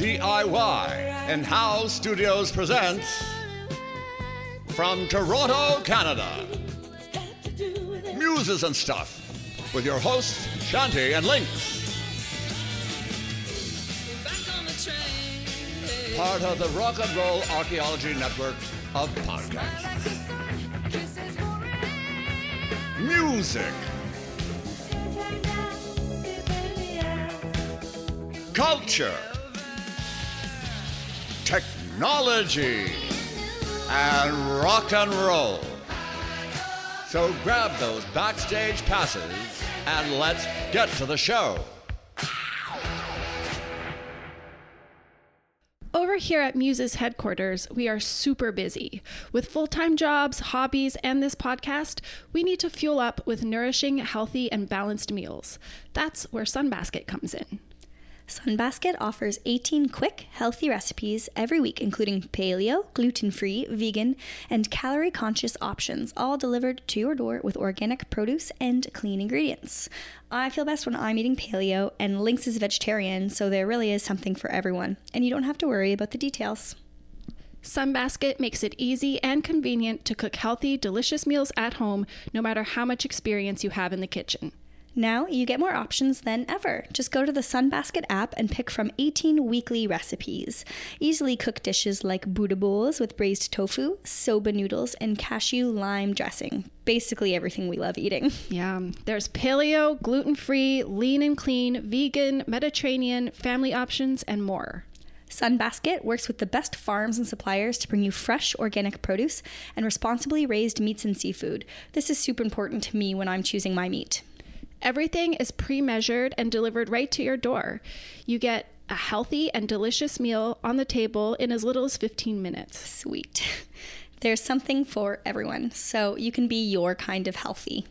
DIY and How Studios presents from Toronto, Canada. Muses and Stuff with your hosts, Shanti and Lynx. Part of the Rock and Roll Archaeology Network of podcasts. Music. Culture. Technology. And rock and roll. So grab those backstage passes and let's get to the show. Over here at Muse's headquarters, we are super busy. With full time jobs, hobbies, and this podcast, we need to fuel up with nourishing, healthy, and balanced meals. That's where Sunbasket comes in. Sunbasket offers 18 quick, healthy recipes every week, including paleo, gluten free, vegan, and calorie conscious options, all delivered to your door with organic produce and clean ingredients. I feel best when I'm eating paleo, and Lynx is vegetarian, so there really is something for everyone, and you don't have to worry about the details. Sunbasket makes it easy and convenient to cook healthy, delicious meals at home, no matter how much experience you have in the kitchen. Now you get more options than ever. Just go to the Sunbasket app and pick from 18 weekly recipes. Easily cook dishes like Buddha bowls with braised tofu, soba noodles, and cashew lime dressing. Basically everything we love eating. Yeah, there's paleo, gluten free, lean and clean, vegan, Mediterranean, family options, and more. Sunbasket works with the best farms and suppliers to bring you fresh organic produce and responsibly raised meats and seafood. This is super important to me when I'm choosing my meat. Everything is pre measured and delivered right to your door. You get a healthy and delicious meal on the table in as little as 15 minutes. Sweet. There's something for everyone, so you can be your kind of healthy.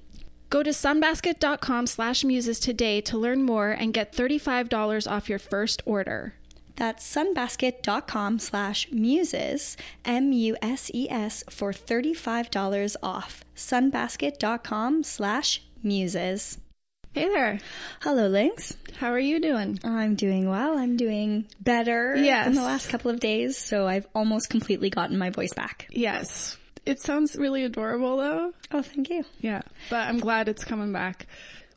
Go to sunbasket.com slash muses today to learn more and get $35 off your first order. That's sunbasket.com slash muses, M U S E S, for $35 off. Sunbasket.com slash muses. Hey there. Hello, Lynx. How are you doing? I'm doing well. I'm doing better Yes. in the last couple of days, so I've almost completely gotten my voice back. Yes. It sounds really adorable though. Oh, thank you. Yeah. But I'm glad it's coming back.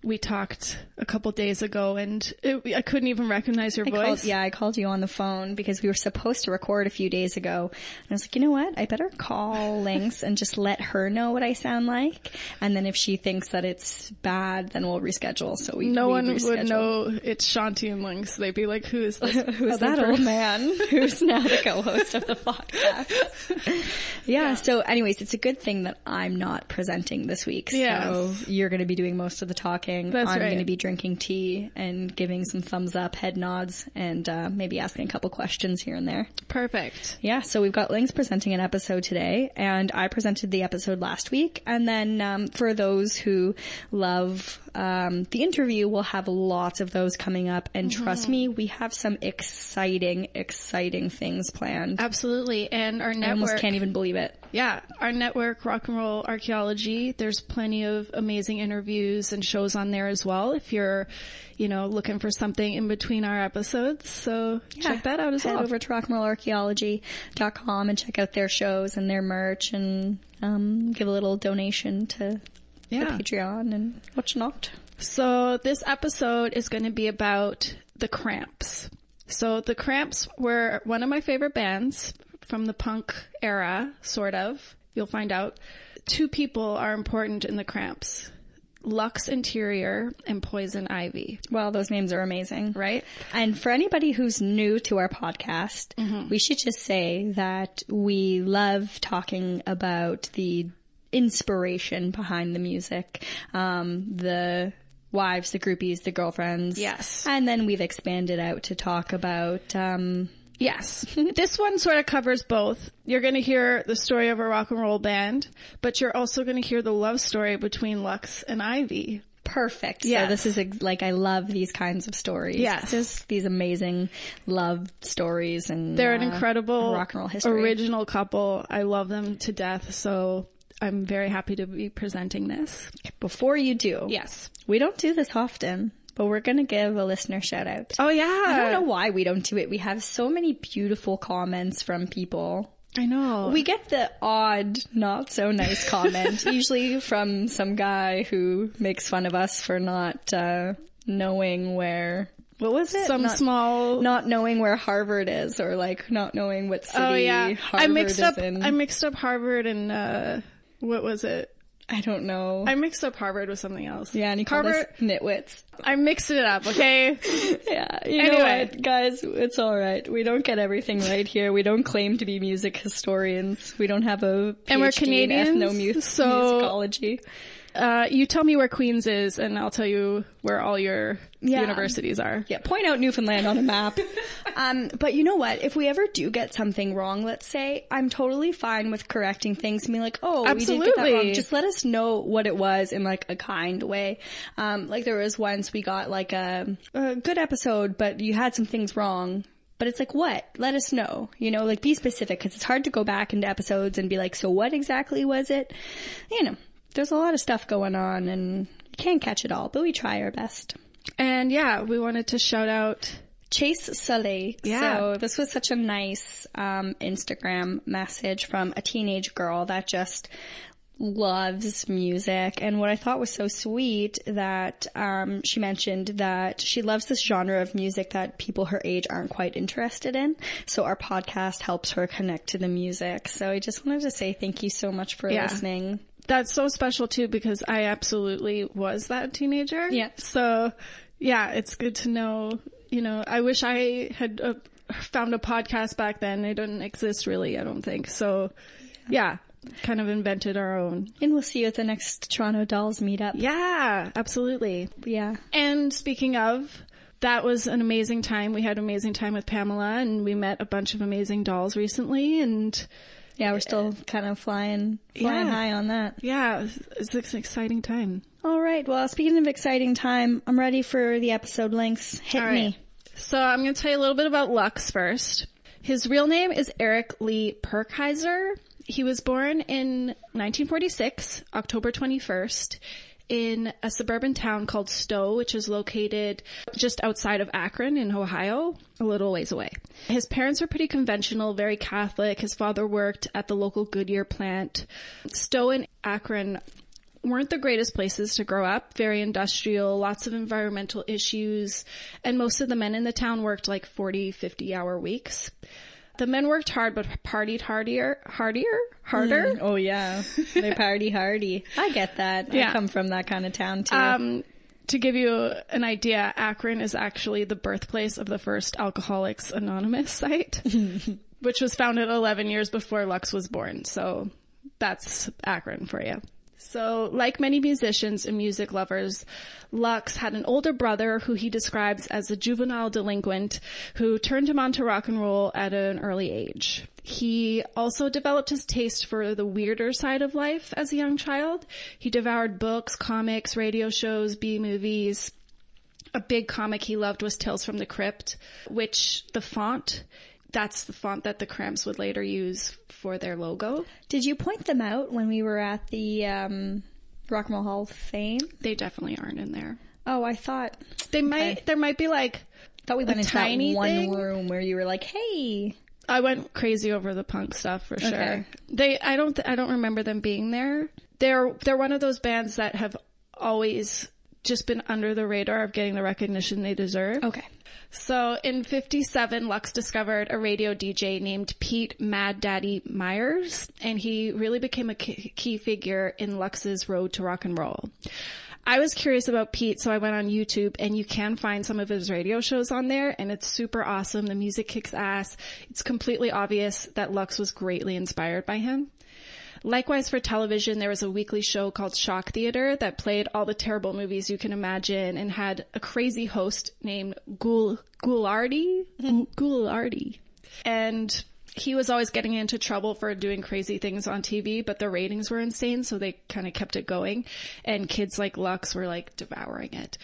We talked a couple days ago and it, I couldn't even recognize your I voice. called, yeah, I called you on the phone because we were supposed to record a few days ago. And I was like, you know what? I better call Lynx and just let her know what I sound like. And then if she thinks that it's bad, then we'll reschedule. So we no we one would know it's Shanti and Lynx. They'd be like, who is this? Who's that old man who's now the co-host of the podcast? yeah, So, anyways, it's a good thing that I'm not presenting this week. So Yes. you're going to be doing most of the talking. That's I'm right. going to be drinking tea and giving some thumbs up, head nods, and uh, maybe asking a couple questions here and there. Perfect. Yeah, so we've got Lynx presenting an episode today, and I presented the episode last week. And then um, for those who love um, the interview, we'll have lots of those coming up. And trust me, we have some exciting, exciting things planned. Absolutely. And our I almost network. can't even believe it. Yeah, our network, Rock and Roll Archaeology, there's plenty of amazing interviews and shows on there as well if you're, you know, looking for something in between our episodes. So check that out as Head well. over to rockandrollarchaeology.com and check out their shows and their merch and um, give a little donation to Yeah. the Patreon and whatnot. So this episode is going to be about the Cramps. So the Cramps were one of my favorite bands from the punk era, sort of. You'll find out. Two people are important in the Cramps. Lux Interior and Poison Ivy, Well, those names are amazing. right? And for anybody who's new to our podcast, mm-hmm. we should just say that we love talking about the inspiration behind the music, um, the wives, the groupies, the girlfriends. Yes. And then we've expanded out to talk about, um, Yes. this one sort of covers both. You're going to hear the story of a rock and roll band, but you're also going to hear the love story between Lux and Ivy. perfect. Yeah. So this is ex- like, I love these kinds of stories. Yes. Just these amazing love stories and They're an uh, incredible rock and roll history. original couple. I love them to death, so I'm very happy to be presenting this. Before you do. Yes. We don't do this often, but we're going to give a listener shout out. Oh yeah. I don't know why we don't do it. We have so many beautiful comments from people. I know. We get the odd, not so nice comment, usually from some guy who makes fun of us for not uh, knowing where. What was it? some not, small not knowing where Harvard is, or like not knowing what city Oh yeah. Harvard I mixed up in. I mixed up Harvard and uh what was it? I don't know. I mixed up Harvard with something else. yeah, and he called Harvard us nitwits. I mixed it up, okay? Yeah, you know Anyway. what, guys, it's all right. We don't get everything right here. We don't claim to be music historians. We don't have a PhD And we're in Canadians, ethnomu- so- musicology. Uh, you tell me where Queens is, and I'll tell you where all your Yeah. universities are. Yeah, point out Newfoundland on a map. um, but you know what? If we ever do get something wrong, let's say, I'm totally fine with correcting things and being like, oh, we did get that Absolutely. wrong. Just let us know what it was in like a kind way. Um, like there was once we got like a, a good episode, but you had some things wrong. But it's like, what? Let us know. You know, like be specific because it's hard to go back into episodes and be like, so what exactly was it? You know, there's a lot of stuff going on and you can't catch it all, but we try our best. And yeah, we wanted to shout out. Chase Soleil. Yeah. So this was such a nice um, Instagram message from a teenage girl that just loves music and what I thought was so sweet that um, she mentioned that she loves this genre of music that people her age aren't quite interested in. So our podcast helps her connect to the music. So I just wanted to say thank you so much for Yeah. listening. That's so special too because I absolutely was that teenager. Yeah. So yeah, it's good to know. You know, I wish I had uh, found a podcast back then. It didn't exist really. I don't think so. Yeah, kind of invented our own. And we'll see you at the next Toronto Dolls meetup. Yeah, absolutely. Yeah. And speaking of, that was an amazing time. We had an amazing time with Pamela and we met a bunch of amazing dolls recently and Yeah, we're still kind of flying, flying Yeah. high on that. yeah, it's it's an exciting time. All right. Well, speaking of exciting time, I'm ready for the episode links. Hit me. So I'm going to tell you a little bit about Lux first. His real name is Eric Lee Purkhiser. He was born in 1946, October 21st, in a suburban town called Stow, which is located just outside of Akron in Ohio, a little ways away. His parents were pretty conventional, very Catholic. His father worked at the local Goodyear plant. Stow and Akron weren't the greatest places to grow up, very industrial, lots of environmental issues, and most of the men in the town worked like 40, 50 hour weeks. The men worked hard, but partied hardier, hardier, harder. Oh yeah, they party hardy. I get that. Yeah. I come from that kind of town too. Um, to give you an idea, Akron is actually the birthplace of the first Alcoholics Anonymous site, which was founded 11 years before Lux was born. So that's Akron for you. So, like many musicians and music lovers, Lux had an older brother who he describes as a juvenile delinquent who turned him on to rock and roll at an early age. He also developed his taste for the weirder side of life as a young child. He devoured books, comics, radio shows, B movies. A big comic he loved was Tales from the Crypt, which the font, that's the font that the Cramps would later use for their logo. Did you point them out when we were at the um, Rock and Roll Hall of Fame? They definitely aren't in there. Oh, I thought They might, there might be like, thought we went into tiny that one thing? room where you were like, "Hey, I went crazy over the punk stuff for sure. Okay. They, I don't, th- I don't remember them being there. They're, they're one of those bands that have always just been under the radar of getting the recognition they deserve. Okay. So in 57, Lux discovered a radio DJ named Pete Mad Daddy Myers, and he really became a key figure in Lux's road to rock and roll. I was curious about Pete, so I went on YouTube and you can find some of his radio shows on there and it's super awesome. The music kicks ass. It's completely obvious that Lux was greatly inspired by him. Likewise for television, there was a weekly show called Shock Theater that played all the terrible movies you can imagine and had a crazy host named Gul, Ghoulardi? Ghoulardi. And he was always getting into trouble for doing crazy things on TV, but the ratings were insane, so they kind of kept it going. And kids like Lux were like devouring it.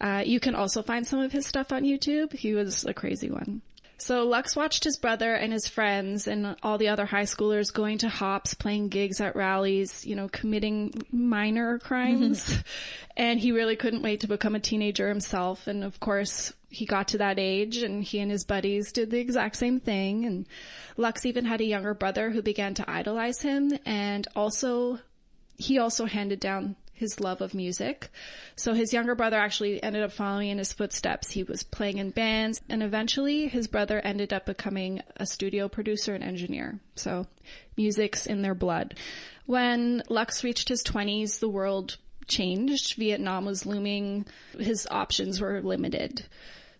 Uh, you can also find some of his stuff on YouTube. He was a crazy one. So Lux watched his brother and his friends and all the other high schoolers going to hops, playing gigs at rallies, you know, committing minor crimes. Mm-hmm. and he really couldn't wait to become a teenager himself. And of course, he got to that age and he and his buddies did the exact same thing. And Lux even had a younger brother who began to idolize him and also, he also handed down his love of music. So his younger brother actually ended up following in his footsteps. He was playing in bands and eventually his brother ended up becoming a studio producer and engineer. So music's in their blood. When Lux reached his 20s, the world changed. Vietnam was looming. His options were limited.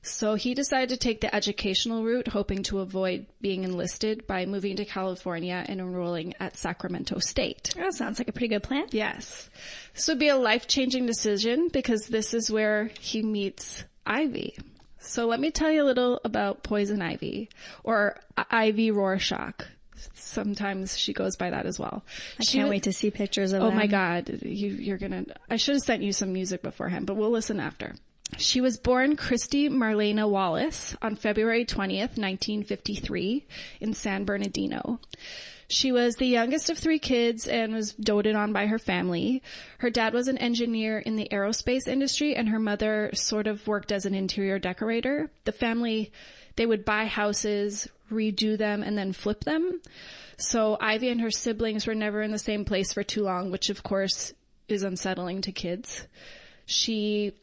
So he decided to take the educational route, hoping to avoid being enlisted by moving to California and enrolling at Sacramento State. Oh, that sounds like a pretty good plan. Yes. This would be a life changing decision because this is where he meets Ivy. So let me tell you a little about Poison Ivy or Ivy Rorschach. Sometimes she goes by that as well. I she can't wait to see pictures of Oh them. my God. You, you're gonna, I should have sent you some music beforehand, but we'll listen after. She was born Kristy Marlana Wallace on February 20th, 1953 in San Bernardino. She was the youngest of three kids and was doted on by her family. Her dad was an engineer in the aerospace industry and her mother sort of worked as an interior decorator. The family, they would buy houses, redo them, and then flip them. So Ivy and her siblings were never in the same place for too long, which of course is unsettling to kids. She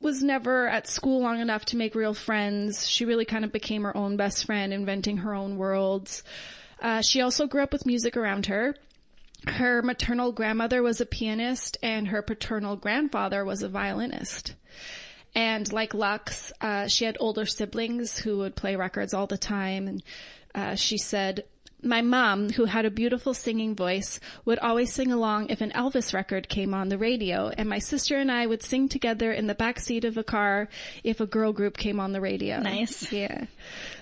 was never at school long enough to make real friends. She really kind of became her own best friend, inventing her own worlds. Uh, she also grew up with music around her. Her maternal grandmother was a pianist and her paternal grandfather was a violinist. And like Lux, uh, she had older siblings who would play records all the time. And uh, she said, my mom, who had a beautiful singing voice, would always sing along if an Elvis record came on the radio, and my sister and I would sing together in the back seat of a car if a girl group came on the radio. Nice. Yeah.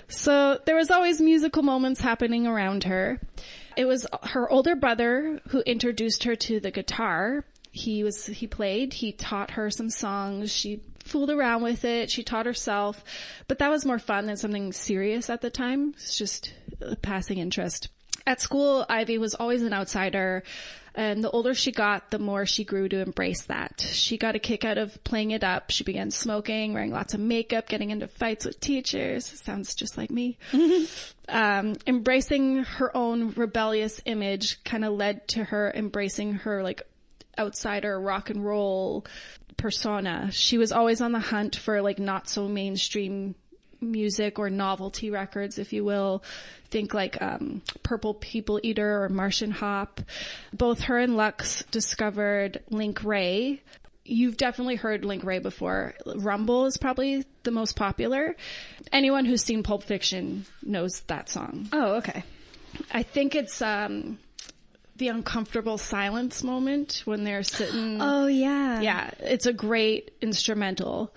So there was always musical moments happening around her. It was her older brother who introduced her to the guitar. He was, he played, he taught her some songs. She fooled around with it. She taught herself, but that was more fun than something serious at the time. It's just a passing interest. At school, Ivy was always an outsider. And the older she got, the more she grew to embrace that. She got a kick out of playing it up. She began smoking, wearing lots of makeup, getting into fights with teachers. Sounds just like me. um, embracing her own rebellious image kind of led to her embracing her like outsider rock and roll persona. She was always on the hunt for like not so mainstream music or novelty records, if you will. Think like um, Purple People Eater or Martian Hop. Both her and Lux discovered Link Wray. You've definitely heard Link Wray before. Rumble is probably the most popular. Anyone who's seen Pulp Fiction knows that song. Oh, okay. I think it's um, the uncomfortable silence moment when they're sitting. Oh, yeah. Yeah, it's a great instrumental.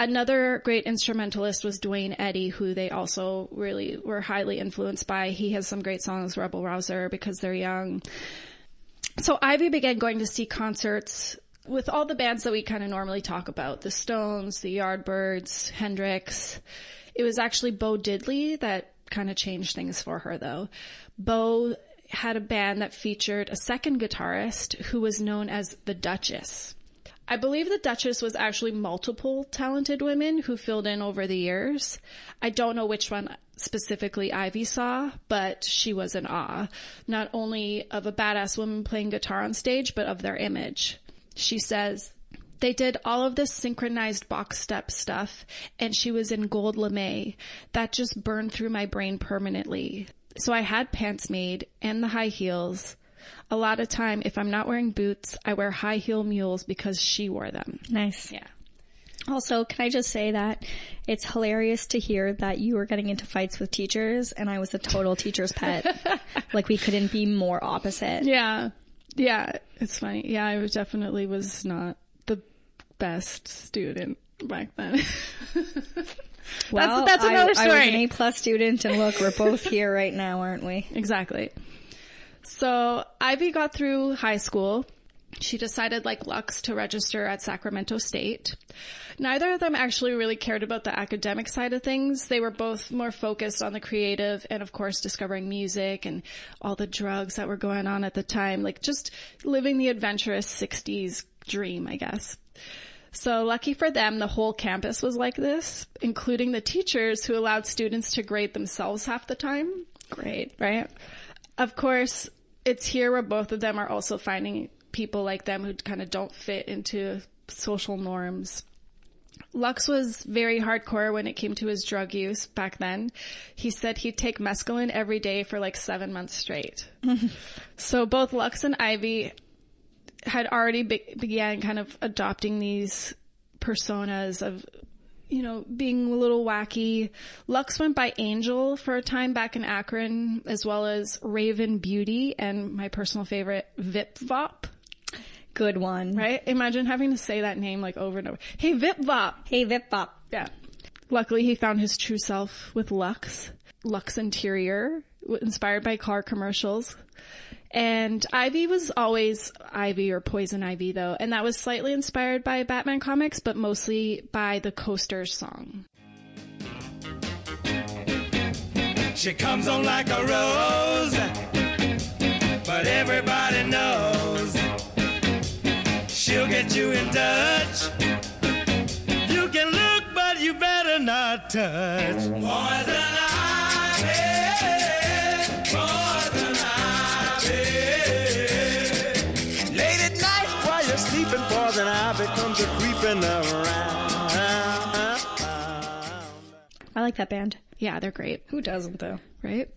Another great instrumentalist was Duane Eddy, who they also really were highly influenced by. He has some great songs, Rebel Rouser, because they're young. So Ivy began going to see concerts with all the bands that we kind of normally talk about, the Stones, the Yardbirds, Hendrix, it was actually Bo Diddley that kind of changed things for her though. Bo had a band that featured a second guitarist who was known as the Duchess. I believe the Duchess was actually multiple talented women who filled in over the years. I don't know which one specifically Ivy saw, but she was in awe, not only of a badass woman playing guitar on stage, but of their image. She says, they did all of this synchronized box step stuff, and she was in gold lame. That just burned through my brain permanently. So I had pants made and the high heels. A lot of time, if I'm not wearing boots, I wear high heel mules because she wore them. Nice. Yeah. Also, can I just say that it's hilarious to hear that you were getting into fights with teachers and I was a total teacher's pet. like we couldn't be more opposite. Yeah. Yeah. It's funny. Yeah, I was definitely was not the best student back then. Well, that's I- another I, was an. A plus student and look, we're both here right now, aren't we? Exactly. So Ivy got through high school. She decided, like Lux, to register at Sacramento State. Neither of them actually really cared about the academic side of things. They were both more focused on the creative and, of course, discovering music and all the drugs that were going on at the time. Like just living the adventurous 60s dream, I guess. So lucky for them, the whole campus was like this, including the teachers who allowed students to grade themselves half the time. Great, right? Of course, it's here where both of them are also finding people like them who kind of don't fit into social norms. Lux was very hardcore when it came to his drug use back then. He said he'd take mescaline every day for like seven months straight. so both Lux and Ivy had already be- began kind of adopting these personas of you know being a little wacky lux went by angel for a time back in akron as well as raven beauty and my personal favorite vip vop Good one. right imagine having to say that name like over and over hey vip vop Hey, Vip Vop. yeah. Luckily, he found his true self with Lux, Lux Interior, inspired by car commercials. And Ivy was always Ivy or Poison Ivy though, and that was slightly inspired by Batman comics, but mostly by the Coasters song. She comes on like a rose, but everybody knows she'll get you in touch. You can look, but you better not touch. Poison poison comes a creeping around. I like that band. Yeah, they're great. Who doesn't though? right?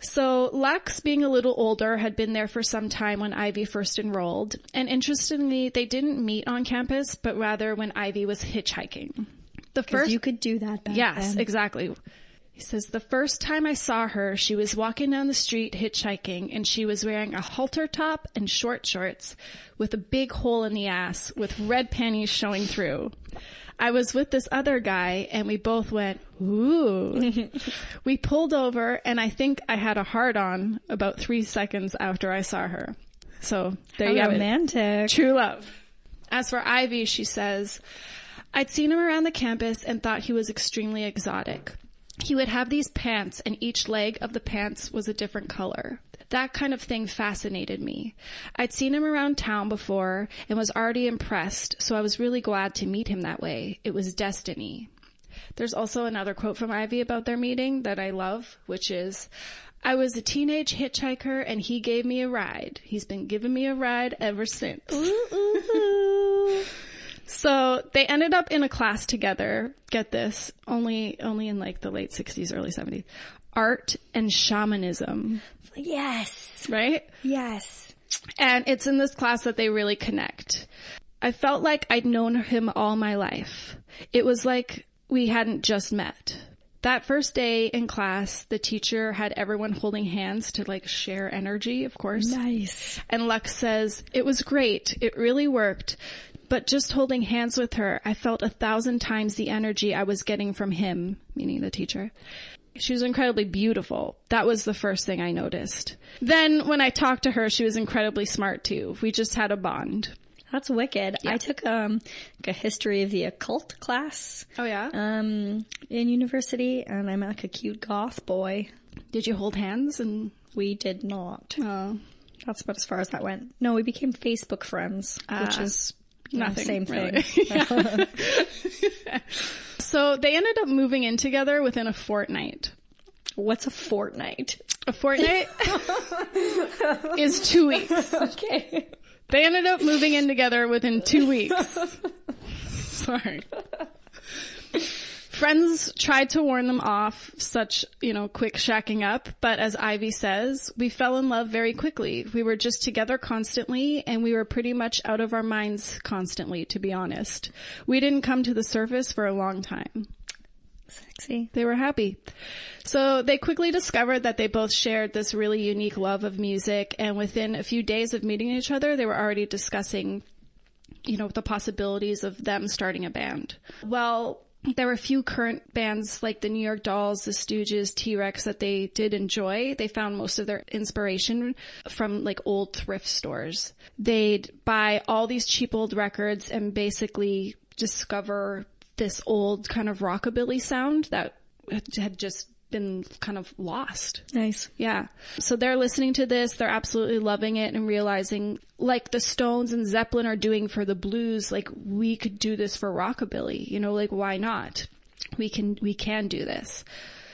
So Lux, being a little older, had been there for some time when Ivy first enrolled. And interestingly, they didn't meet on campus, but rather when Ivy was hitchhiking. The first you could do that back Yes, then. exactly. He says, the first time I saw her, she was walking down the street hitchhiking and she was wearing a halter top and short shorts with a big hole in the ass with red panties showing through. I was with this other guy and we both went, ooh. we pulled over and I think I had a hard on about three seconds after I saw her. So there How you have it. romantic. True love. As for Ivy, she says, I'd seen him around the campus and thought he was extremely exotic. He would have these pants and each leg of the pants was a different color. That kind of thing fascinated me. I'd seen him around town before and was already impressed, so I was really glad to meet him that way. It was destiny. There's also another quote from Ivy about their meeting that I love, which is, I was a teenage hitchhiker and he gave me a ride. He's been giving me a ride ever since. So they ended up in a class together. Get this, only only in like the late 60s, early 70s. Art and shamanism, Yes. right? Yes. And it's in this class that they really connect. I felt like I'd known him all my life. It was like we hadn't just met. That first day in class, the teacher had everyone holding hands to like share energy, of course. Nice. And Lux says, it was great. It really worked. But just holding hands with her, I felt a thousand times the energy I was getting from him, meaning the teacher. She was incredibly beautiful. That was the first thing I noticed. Then when I talked to her, she was incredibly smart too. We just had a bond. That's wicked. I took um like a history of the occult class Oh yeah. um in university, and I met like a cute goth boy. Did you hold hands and? We did not. Oh, That's about as far as that went. No, we became Facebook friends, which Ah. is Nothing, same really. thing. so they ended up moving in together within a fortnight. What's a fortnight? A fortnight is two weeks. Okay. They ended up moving in together within two weeks. Sorry. Friends tried to warn them off such, you know, quick shacking up, but as Ivy says, we fell in love very quickly. We were just together constantly and we were pretty much out of our minds constantly, to be honest. We didn't come to the surface for a long time. Sexy. They were happy. So they quickly discovered that they both shared this really unique love of music and within a few days of meeting each other, they were already discussing, you know, the possibilities of them starting a band. Well, there were a few current bands like the New York Dolls, the Stooges, T-Rex that they did enjoy. They found most of their inspiration from like old thrift stores. They'd buy all these cheap old records and basically discover this old kind of rockabilly sound that had just been kind of lost. Nice. Yeah. So they're listening to this, they're absolutely loving it and realizing like the Stones and Zeppelin are doing for the blues, like we could do this for rockabilly, you know, like why not? We can we can do this.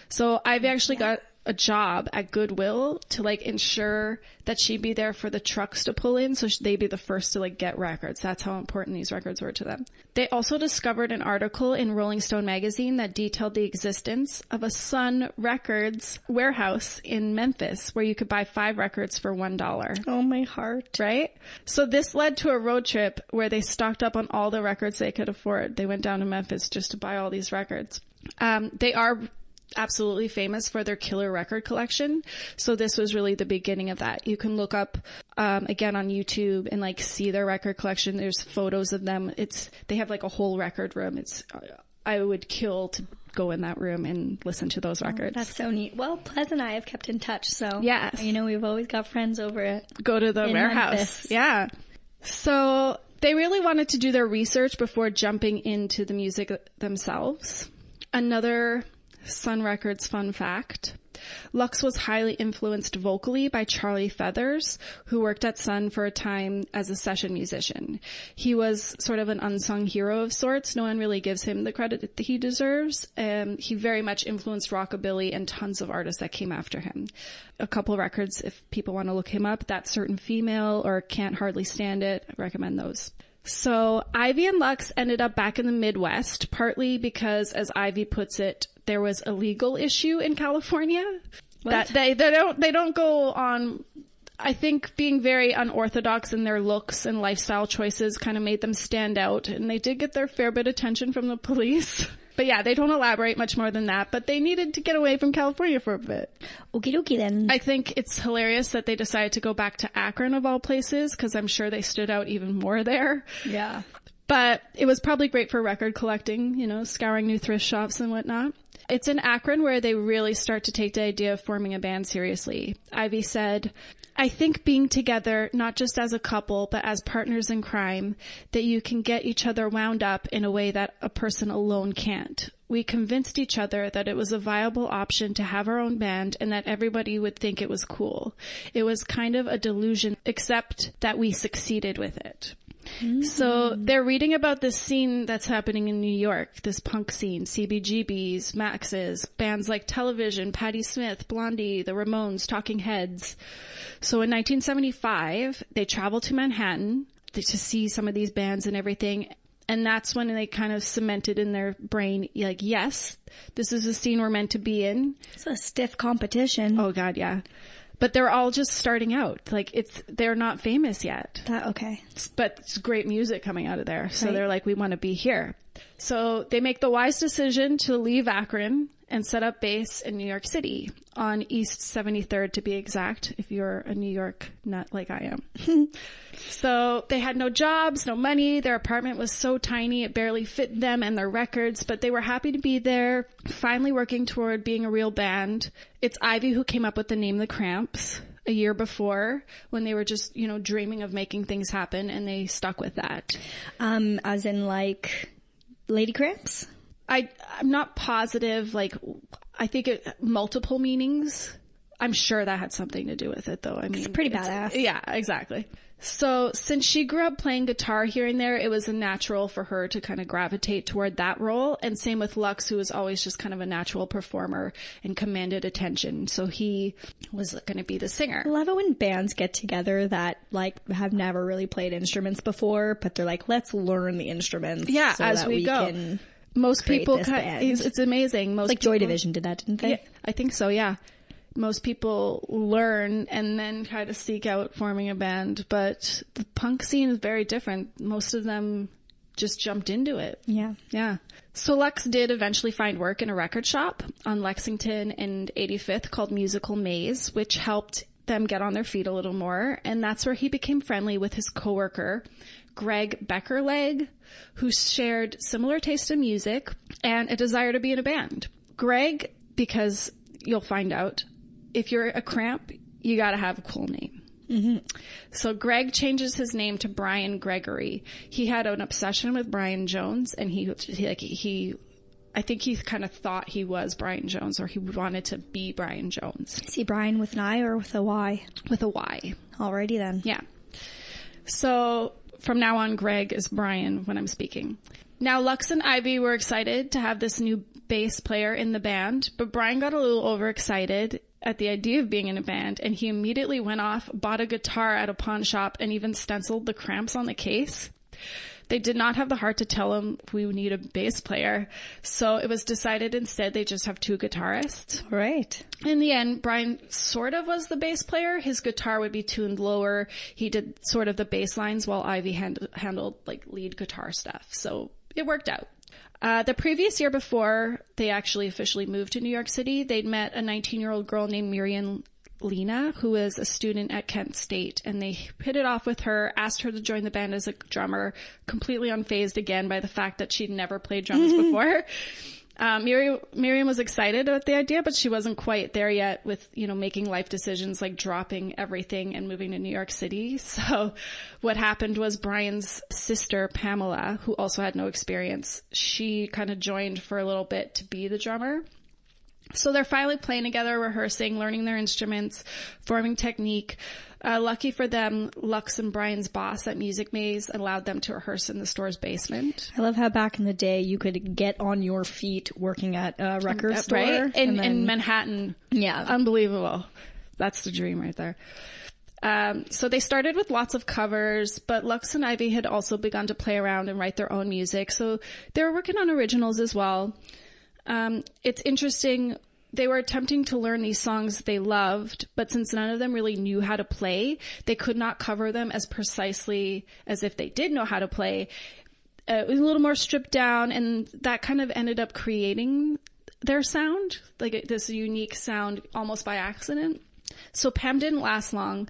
So I've actually got a job at Goodwill to like ensure that she'd be there for the trucks to pull in so they'd be the first to like get records. That's how important these records were to them. They also discovered an article in Rolling Stone magazine that detailed the existence of a Sun Records warehouse in Memphis where you could buy five records for one dollar. Oh, my heart. Right? So this led to a road trip where they stocked up on all the records they could afford. They went down to Memphis just to buy all these records. Um, they are absolutely famous for their killer record collection. So this was really the beginning of that. You can look up, um, again on YouTube and like see their record collection. There's photos of them. It's, they have like a whole record room. It's, I would kill to go in that room and listen to those records. That's so neat. Well, Plez and I have kept in touch, so Yes. you know we've always got friends over it. go to the warehouse. Memphis. Yeah. So they really wanted to do their research before jumping into the music themselves. Another Sun Records fun fact. Lux was highly influenced vocally by Charlie Feathers, who worked at Sun for a time as a session musician. He was sort of an unsung hero of sorts. No one really gives him the credit that he deserves. Um, he very much influenced rockabilly and tons of artists that came after him. A couple records, if people want to look him up, That Certain Female or Can't Hardly Stand It, I recommend those. So Ivy and Lux ended up back in the Midwest, partly because, as Ivy puts it, there was a legal issue in California that they, they don't they don't go on. I think being very unorthodox in their looks and lifestyle choices kind of made them stand out, and they did get their fair bit of attention from the police. But yeah, they don't elaborate much more than that. But they needed to get away from California for a bit. Okie dokie then. I think it's hilarious that they decided to go back to Akron of all places because I'm sure they stood out even more there. yeah. But it was probably great for record collecting, you know, scouring new thrift shops and whatnot. It's in Akron where they really start to take the idea of forming a band seriously. Ivy said, I think being together, not just as a couple, but as partners in crime, that you can get each other wound up in a way that a person alone can't. We convinced each other that it was a viable option to have our own band and that everybody would think it was cool. It was kind of a delusion, except that we succeeded with it. So they're reading about this scene that's happening in New York, this punk scene, CBGBs, Maxes, bands like Television, Patti Smith, Blondie, the Ramones, Talking Heads. So in 1975, they travel to Manhattan to to see some of these bands and everything. And that's when they kind of cemented in their brain, like, yes, this is a scene we're meant to be in. It's a stiff competition. Oh God, yeah. But they're all just starting out. Like it's, they're not famous yet That okay. but it's great music coming out of there. So Right. they're like, we want to be here. So they make the wise decision to leave Akron and set up base in New York City on East 73rd to be exact, if you're a New York nut like I am. so they had no jobs, no money. Their apartment was so tiny it barely fit them and their records, but they were happy to be there, finally working toward being a real band. It's Ivy who came up with the name The Cramps. a year before when they were just, you know, dreaming of making things happen and they stuck with that. Um, as in like lady cramps? I I'm not positive like I think it multiple meanings. I'm sure that had something to do with it though. I mean, it's pretty badass. Yeah, exactly. So since she grew up playing guitar here and there, it was a natural for her to kind of gravitate toward that role. And same with Lux, who was always just kind of a natural performer and commanded attention. So he was going to be the singer. I love it when bands get together that like have never really played instruments before, but they're like, let's learn the instruments. Yeah, so as that we go. Can... Most people, this ki- it's, it's amazing. Most Like Joy people- Division did that, didn't they? Yeah, I think so. Yeah. Most people learn and then try to seek out forming a band, but the punk scene is very different. Most of them just jumped into it. Yeah. Yeah. So Lex did eventually find work in a record shop on Lexington and 85th called Musical Maze, which helped them get on their feet a little more. And that's where he became friendly with his coworker, Greg Beckerleg, who shared similar taste in music and a desire to be in a band. Greg, because you'll find out, if you're a cramp, you gotta have a cool name. Mm-hmm. So Greg changes his name to Brian Gregory. He had an obsession with Brian Jones, and he, he like he, I think he kind of thought he was Brian Jones, or he wanted to be Brian Jones Is he Brian with an I or with a Y? with a Y. Alrighty then. Yeah. So from now on, Greg is Brian when I'm speaking. Now, Lux and Ivy were excited to have this new bass player in the band, but Brian got a little overexcited at the idea of being in a band, and he immediately went off, bought a guitar at a pawn shop, and even stenciled the cramps on the case. They did not have the heart to tell him we need a bass player, so it was decided instead they just have two guitarists. Right. In the end, Brian sort of was the bass player. His guitar would be tuned lower. He did sort of the bass lines while Ivy hand- handled like lead guitar stuff. So it worked out. Uh, the previous year before they actually officially moved to New York City, they'd met a 19 year old girl named Miriam Linna, who is a student at Kent State, and they hit it off with her, asked her to join the band as a drummer, completely unfazed again by the fact that she'd never played drums before. Um, Miriam, Miriam was excited about the idea, but she wasn't quite there yet with, you know, making life decisions like dropping everything and moving to New York City. So what happened was Brian's sister, Pamela, who also had no experience, she kind of joined for a little bit to be the drummer. So they're finally playing together, rehearsing, learning their instruments, forming technique. Uh, lucky for them, Lux and Brian's boss at Music Maze allowed them to rehearse in the store's basement. I love how back in the day you could get on your feet working at a record store. right? In, and then- in Manhattan. Yeah. Unbelievable. That's the dream right there. Um, so they started with lots of covers, but Lux and Ivy had also begun to play around and write their own music. So they were working on originals as well. Um, it's interesting. They were attempting to learn these songs they loved, but since none of them really knew how to play, they could not cover them as precisely as if they did know how to play. Uh, it was a little more stripped down, and that kind of ended up creating their sound, like this unique sound almost by accident. So Pam didn't last long.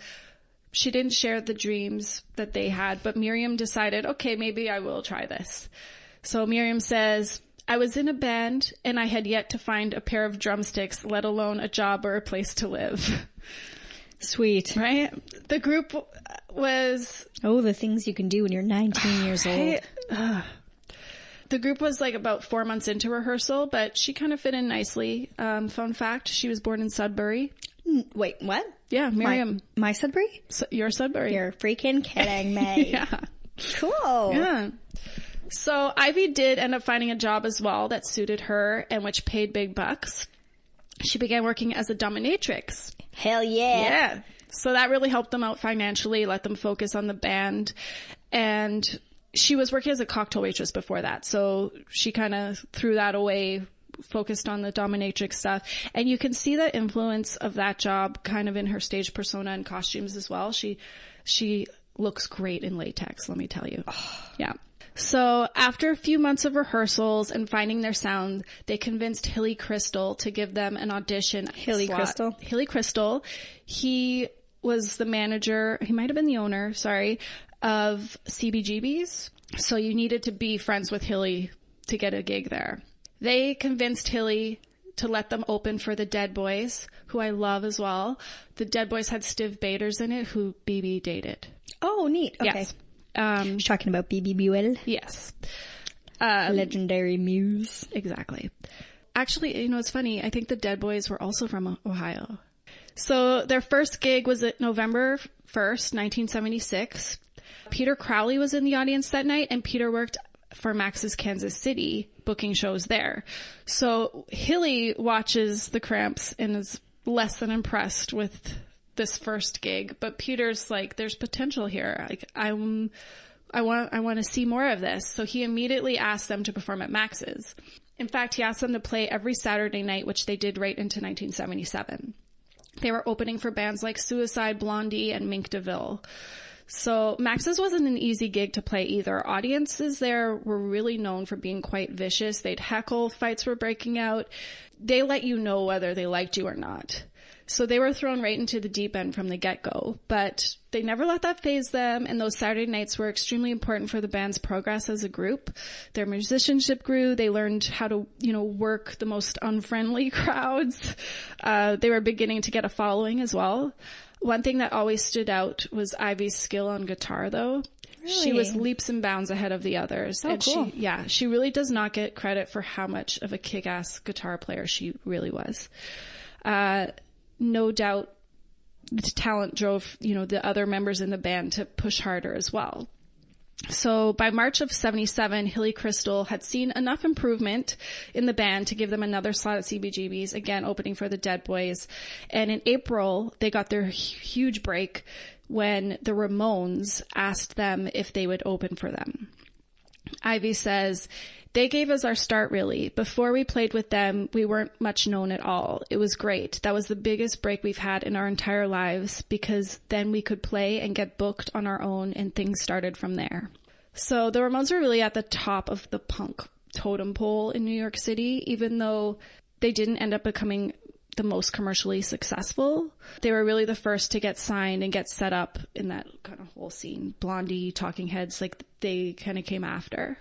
She didn't share the dreams that they had, but Miriam decided, okay, maybe I will try this. So Miriam says, I was in a band and I had yet to find a pair of drumsticks, let alone a job or a place to live. Sweet. Right? The group was Oh, the things you can do when you're 19 years old. Ugh. The group was like about four months into rehearsal, but she kind of fit in nicely. Um, fun fact, she was born in Sudbury. Wait, what? Yeah, Miriam. My, my Sudbury? Su- you're Sudbury. You're freaking kidding me. yeah. Cool. Yeah. So Ivy did end up finding a job as well that suited her and which paid big bucks. She began working as a dominatrix. Hell yeah. Yeah. So that really helped them out financially, let them focus on the band. And she was working as a cocktail waitress before that. So she kind of threw that away, focused on the dominatrix stuff. And you can see the influence of that job kind of in her stage persona and costumes as well. She, she looks great in latex, let me tell you. Oh. Yeah. So after a few months of rehearsals and finding their sound, they convinced Hilly Kristal to give them an audition. Hilly slot. Kristal? Hilly Kristal. He was the manager, he might have been the owner, sorry, of CBGB's. So you needed to be friends with Hilly to get a gig there. They convinced Hilly to let them open for the Dead Boys, who I love as well. The Dead Boys had Stiv Bators in it, who Bebe dated. Oh, neat. Okay. Yes. Um, She's talking about Bebe Buell, yes. legendary muse. Exactly. Actually, you know, it's funny. I think the Dead Boys were also from Ohio. So their first gig was at November 1st, 1976. Peter Crowley was in the audience that night and Peter worked for Max's Kansas City booking shows there. So Hilly watches the Cramps and is less than impressed with this first gig, but Peter's like, there's potential here. Like, I'm, I want, I want to see more of this. So he immediately asked them to perform at Max's. In fact, he asked them to play every Saturday night, which they did right into 1977. They were opening for bands like Suicide Blondie and Mink DeVille. So Max's wasn't an easy gig to play either. Audiences there were really known for being quite vicious. They'd heckle, fights were breaking out. They let you know whether they liked you or not. So they were thrown right into the deep end from the get-go, but they never let that faze them, and those Saturday nights were extremely important for the band's progress as a group. Their musicianship grew, they learned how to, you know, work the most unfriendly crowds. Uh, they were beginning to get a following as well. One thing that always stood out was Ivy's skill on guitar though. Really? She was leaps and bounds ahead of the others. and cool. she, yeah, she really does not get credit for how much of a kick-ass guitar player she really was. Uh, no doubt the talent drove, you know, the other members in the band to push harder as well. So by March of 77, Hilly Kristal had seen enough improvement in the band to give them another slot at CBGB's, again opening for the Dead Boys. And in April, they got their huge break when the Ramones asked them if they would open for them. Ivy says, they gave us our start really. Before we played with them, we weren't much known at all. It was great. That was the biggest break we've had in our entire lives because then we could play and get booked on our own and things started from there. So the Ramones were really at the top of the punk totem pole in New York City, even though they didn't end up becoming the most commercially successful. They were really the first to get signed and get set up in that kind of whole scene. Blondie, Talking Heads, like they kind of came after.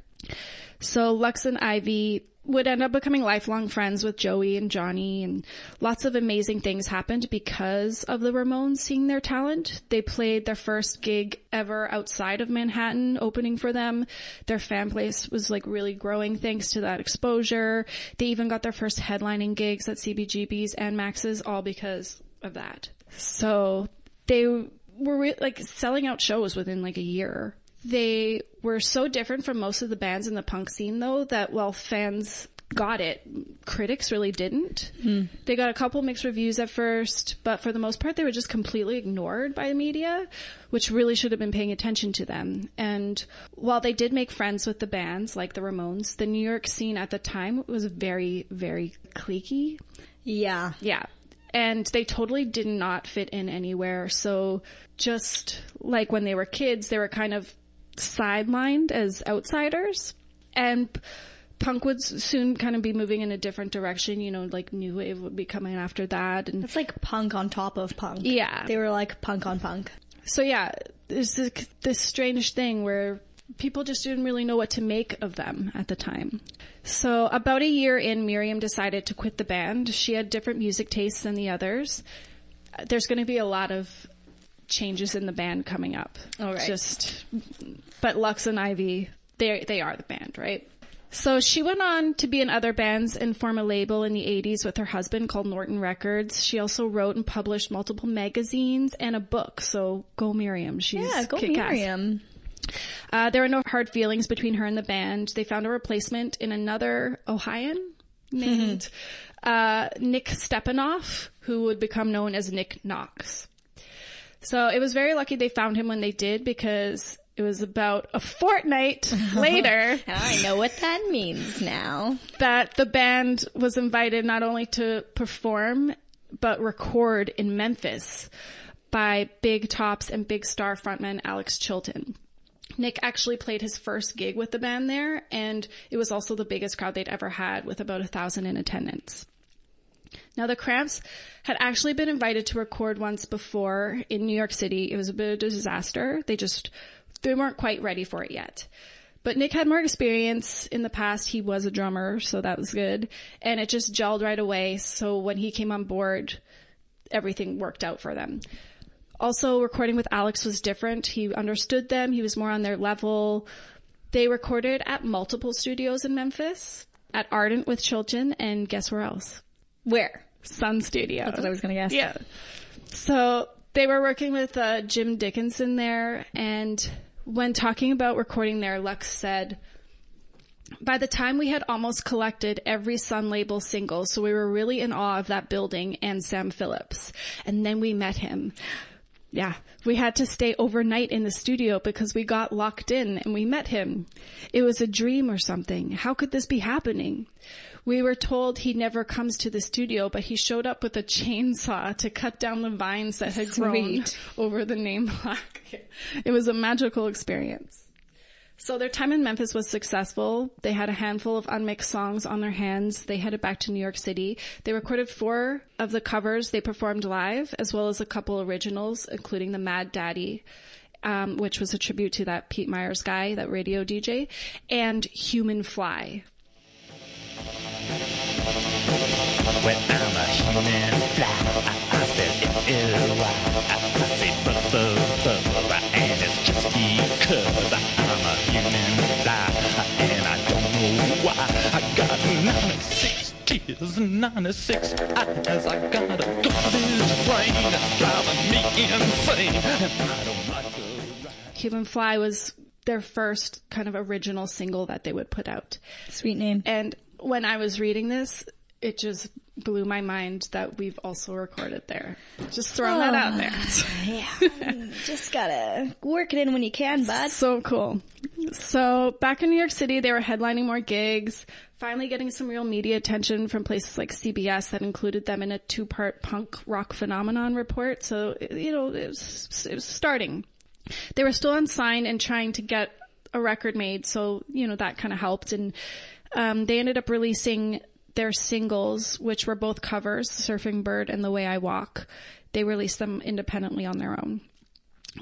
So Lux and Ivy would end up becoming lifelong friends with Joey and Johnny and lots of amazing things happened because of the Ramones seeing their talent. They played their first gig ever outside of Manhattan opening for them. Their fan base was like really growing thanks to that exposure. They even got their first headlining gigs at CBGB's and Max's all because of that. So they were re- like selling out shows within like a year. They were so different from most of the bands in the punk scene though that while fans got it, critics really didn't. Hmm. They got a couple mixed reviews at first, but for the most part they were just completely ignored by the media, which really should have been paying attention to them. And while they did make friends with the bands like the Ramones, the New York scene at the time was very, very cliquey. Yeah. Yeah. And they totally did not fit in anywhere. So just like when they were kids, they were kind of sidelined as outsiders. And punk would soon kind of be moving in a different direction. You know, like new wave would be coming after that. And It's like punk on top of punk. Yeah. They were like punk on punk. so yeah, there's this, this strange thing where people just didn't really know what to make of them at the time. So about a year in, Miriam decided to quit the band. She had different music tastes than the others. There's going to be a lot of changes in the band coming up. All right. Just, but Lux and Ivy, they they are the band, right? So she went on to be in other bands and form a label in the 80s with her husband called Norton Records. She also wrote and published multiple magazines and a book. So go Miriam. She's Yeah, go. Miriam. Uh, there were no hard feelings between her and the band. They found a replacement in another Ohioan named uh, Nick Stephanoff, who would become known as Nick Knox. So it was very lucky they found him when they did because it was about a fortnight later I know what that means now. that the band was invited not only to perform but record in Memphis by Box Tops and Big Star frontman Alex Chilton. Nick actually played his first gig with the band there, and it was also the biggest crowd they'd ever had with about a thousand in attendance. Now, the Cramps had actually been invited to record once before in New York City. It was a bit of a disaster. They just, they weren't quite ready for it yet. But Nick had more experience in the past. He was a drummer, so that was good. And it just gelled right away. So when he came on board, everything worked out for them. Also, recording with Alex was different. He understood them. He was more on their level. They recorded at multiple studios in Memphis, at Ardent with Chilton, and guess where else? Where? Sun Studio. That's what I was going to guess. Yeah. So they were working with uh, Jim Dickinson there, and when talking about recording there, Lux said, by the time we had almost collected every Sun label single, so we were really in awe of that building and Sam Phillips. And then we met him. Yeah, we had to stay overnight in the studio because we got locked in and we met him. It was a dream or something. How could this be happening? We were told he never comes to the studio, but he showed up with a chainsaw to cut down the vines that had grown Sweet. over the name plaque. It was a magical experience. So their time in Memphis was successful. They had a handful of unmixed songs on their hands. They headed back to New York City. They recorded four of the covers they performed live, as well as a couple originals, including the Mad Daddy, um, which was a tribute to that Pete Myers guy, that radio DJ, and Human Fly. When I'm a human fly, I, I spell L-Y. I, I say buzz, buzz, buzz, and it's just because I'm a human fly, and I don't know why. I got 96 tears, 96 eyes. I got a garbage brain that's driving me insane, and I don't like the ride. Human Fly was their first kind of original single that they would put out. Sweet name. And when I was reading this, it just blew my mind that we've also recorded there. Just throwing that out there. Yeah. Just gotta work it in when you can, bud. So cool. So back in New York City, they were headlining more gigs, finally getting some real media attention from places like CBS that included them in a two-part punk rock phenomenon report. So, you know, it was, it was starting. They were still unsigned and trying to get a record made. So, you know, that kind of helped. And, um, they ended up releasing their singles, which were both covers, Surfing Bird and The Way I Walk. They released them independently on their own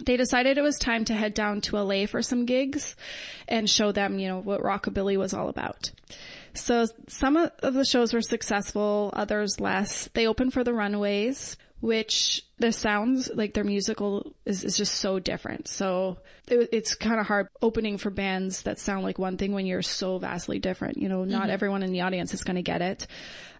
they decided it was time to head down to LA for some gigs and show them, you know, what rockabilly was all about. So some of the shows were successful, others less. They opened for the Runaways, which the sounds, like their musical is, is just so different. So it, it's kind of hard opening for bands that sound like one thing when you're so vastly different. You know, not everyone in the audience is going to get it.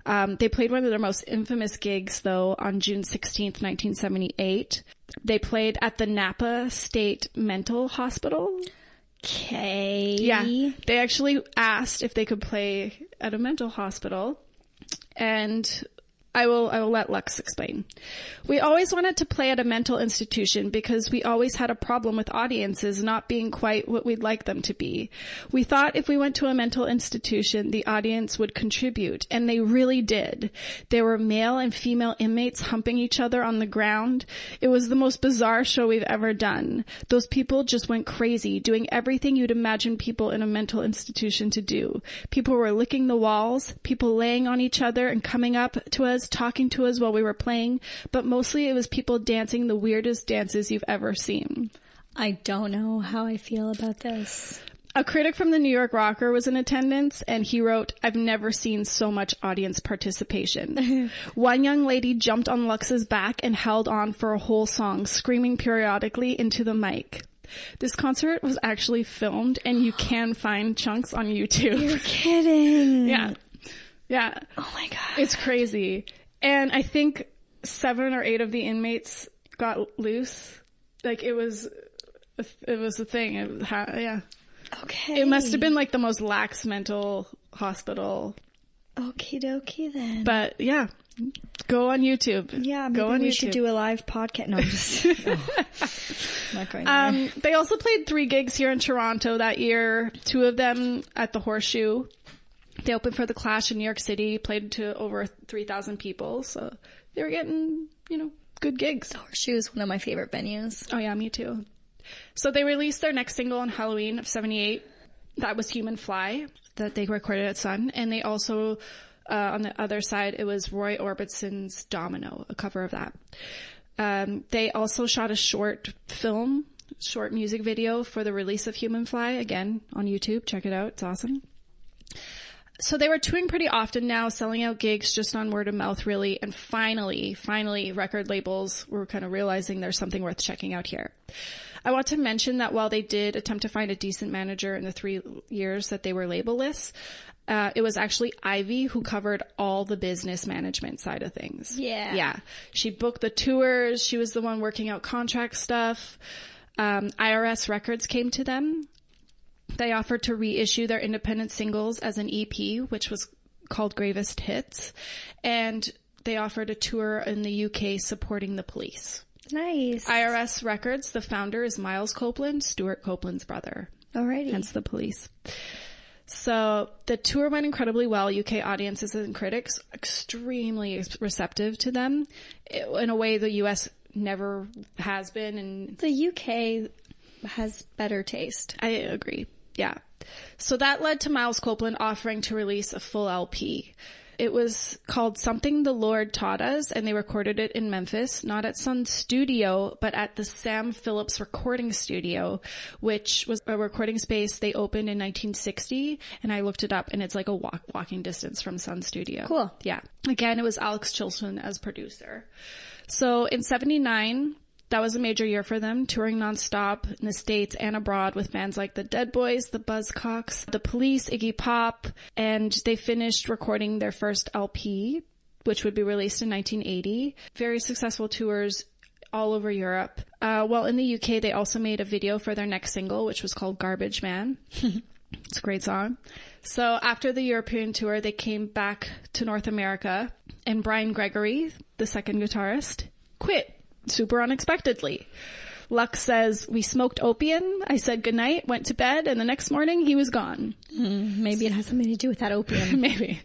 Um, they played one of their most infamous gigs though on June 16th, 1978. They played at the Napa State Mental Hospital. Okay. Yeah. They actually asked if they could play at a mental hospital and I will, I will let Lux explain. We always wanted to play at a mental institution because we always had a problem with audiences not being quite what we'd like them to be. We thought if we went to a mental institution, the audience would contribute, and they really did. There were male and female inmates humping each other on the ground. It was the most bizarre show we've ever done. Those people just went crazy, doing everything you'd imagine people in a mental institution to do. People were licking the walls, people laying on each other and coming up to us, talking to us while we were playing, but mostly it was people dancing the weirdest dances you've ever seen. I don't know how I feel about this. A critic from the New York Rocker was in attendance and he wrote, I've never seen so much audience participation. One young lady jumped on Lux's back and held on for a whole song, screaming periodically into the mic. This concert was actually filmed and you can find chunks on YouTube. You're kidding. yeah. Yeah. Oh my god. It's crazy. And I think seven or eight of the inmates got loose. Like it was, it was a thing. It was, ha- yeah. Okay. It must have been like the most lax mental hospital. Okie dokie then. But yeah, go on YouTube. yeah, maybe go on we YouTube. should do a live podcast. No, I'm just oh, not going there. Um, they also played three gigs here in Toronto that year. Two of them at the Horseshoe. They opened for the Clash in New York City. Played to over three thousand people. So they were getting, you know, good gigs. Horseshoe is one of my favorite venues. Oh yeah, me too. So they released their next single on Halloween of 78. That was Human Fly that they recorded at Sun. And they also, uh, on the other side, it was Roy Orbison's Domino, a cover of that. Um, they also shot a short film short music video for the release of Human Fly, again on YouTube. Check it out. It's awesome. So they were touring pretty often now, selling out gigs just on word of mouth, really. And finally, finally, record labels were kind of realizing there's something worth checking out here. I want to mention that while they did attempt to find a decent manager in the three years that they were labelless, uh, it was actually Ivy who covered all the business management side of things. Yeah. Yeah. She booked the tours. She was the one working out contract stuff. Um, IRS records came to them. They offered to reissue their independent singles as an EP, which was called Gravest Hits. And they offered a tour in the UK supporting the police. Nice. IRS Records, the founder is Miles Copeland, Stewart Copeland's brother, Alrighty. hence the police. So the tour went incredibly well. UK audiences and critics extremely receptive to them in a way the US never has been. And the UK has better taste. I agree. Yeah. So that led to Miles Copeland offering to release a full LP. It was called Something the Lord Taught Us, and they recorded it in Memphis, not at Sun Studio, but at the Sam Phillips Recording Studio, which was a recording space they opened in 1960. And I looked it up, and it's like a walk, walking distance from Sun Studio. Cool. Yeah. Again, it was Alex Chilton as producer. So in 79, that was a major year for them, touring nonstop in the States and abroad with bands like the Dead Boys, the Buzzcocks, the Police, Iggy Pop, and they finished recording their first LP, which would be released in 1980. Very successful tours all over Europe. Uh, well, in the UK, they also made a video for their next single, which was called Garbage Man. it's a great song. So after the European tour, they came back to North America, and Brian Gregory, the second guitarist, quit super unexpectedly. Lux says, we smoked opium. I said goodnight, went to bed, and the next morning he was gone. Hmm, maybe it has something to do with that opium. Maybe.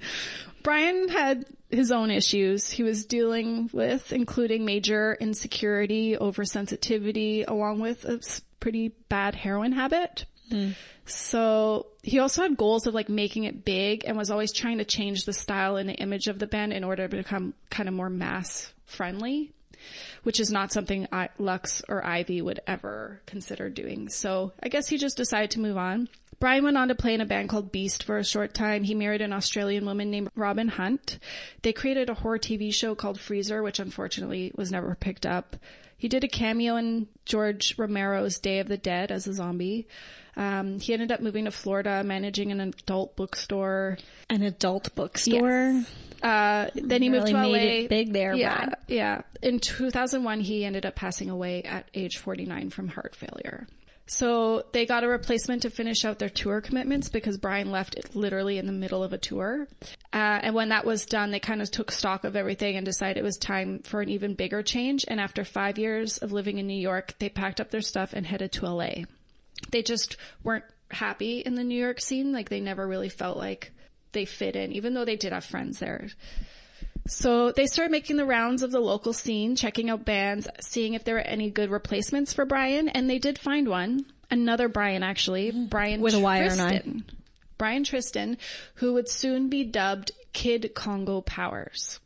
Brian had his own issues he was dealing with, including major insecurity, oversensitivity, along with a pretty bad heroin habit. Hmm. So he also had goals of like making it big and was always trying to change the style and the image of the band in order to become kind of more mass friendly, which is not something I, Lux or Ivy would ever consider doing. So I guess he just decided to move on. Brian went on to play in a band called Beast for a short time. He married an Australian woman named Robin Hunt. They created a horror TV show called Freezer, which unfortunately was never picked up. He did a cameo in George Romero's Day of the Dead as a zombie. Um, he ended up moving to Florida, managing an adult bookstore. An adult bookstore. Uh, then he moved Really to LA. made it big there, Yeah, Brad. yeah. In 2001, he ended up passing away at age 49 from heart failure. So they got a replacement to finish out their tour commitments because Brian left it literally in the middle of a tour. Uh, and when that was done, they kind of took stock of everything and decided it was time for an even bigger change. And after five years of living in New York, they packed up their stuff and headed to LA. They just weren't happy in the New York scene. Like they never really felt like they fit in, even though they did have friends there. So they started making the rounds of the local scene, checking out bands, seeing if there were any good replacements for Brian, and they did find one. Another Brian, actually. Brian With a Y or an I. Tristan. Brian Tristan, who would soon be dubbed Kid Congo Powers.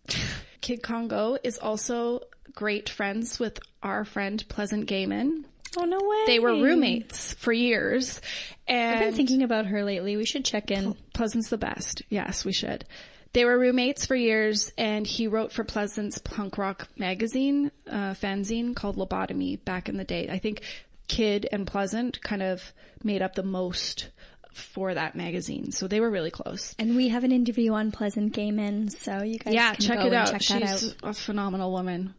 Kid Congo is also great friends with our friend Pleasant Gehman. Oh no way. They were roommates for years. And I've been thinking about her lately. We should check in. Pleasant's the best. Yes, we should. They were roommates for years, and he wrote for Pleasant's punk rock magazine, uh, fanzine called Lobotomy back in the day. I think Kid and Pleasant kind of made up the most for that magazine, so they were really close. And we have an interview on Pleasant Gehman, so you guys yeah, can check go it out. Check She's that out. a phenomenal woman.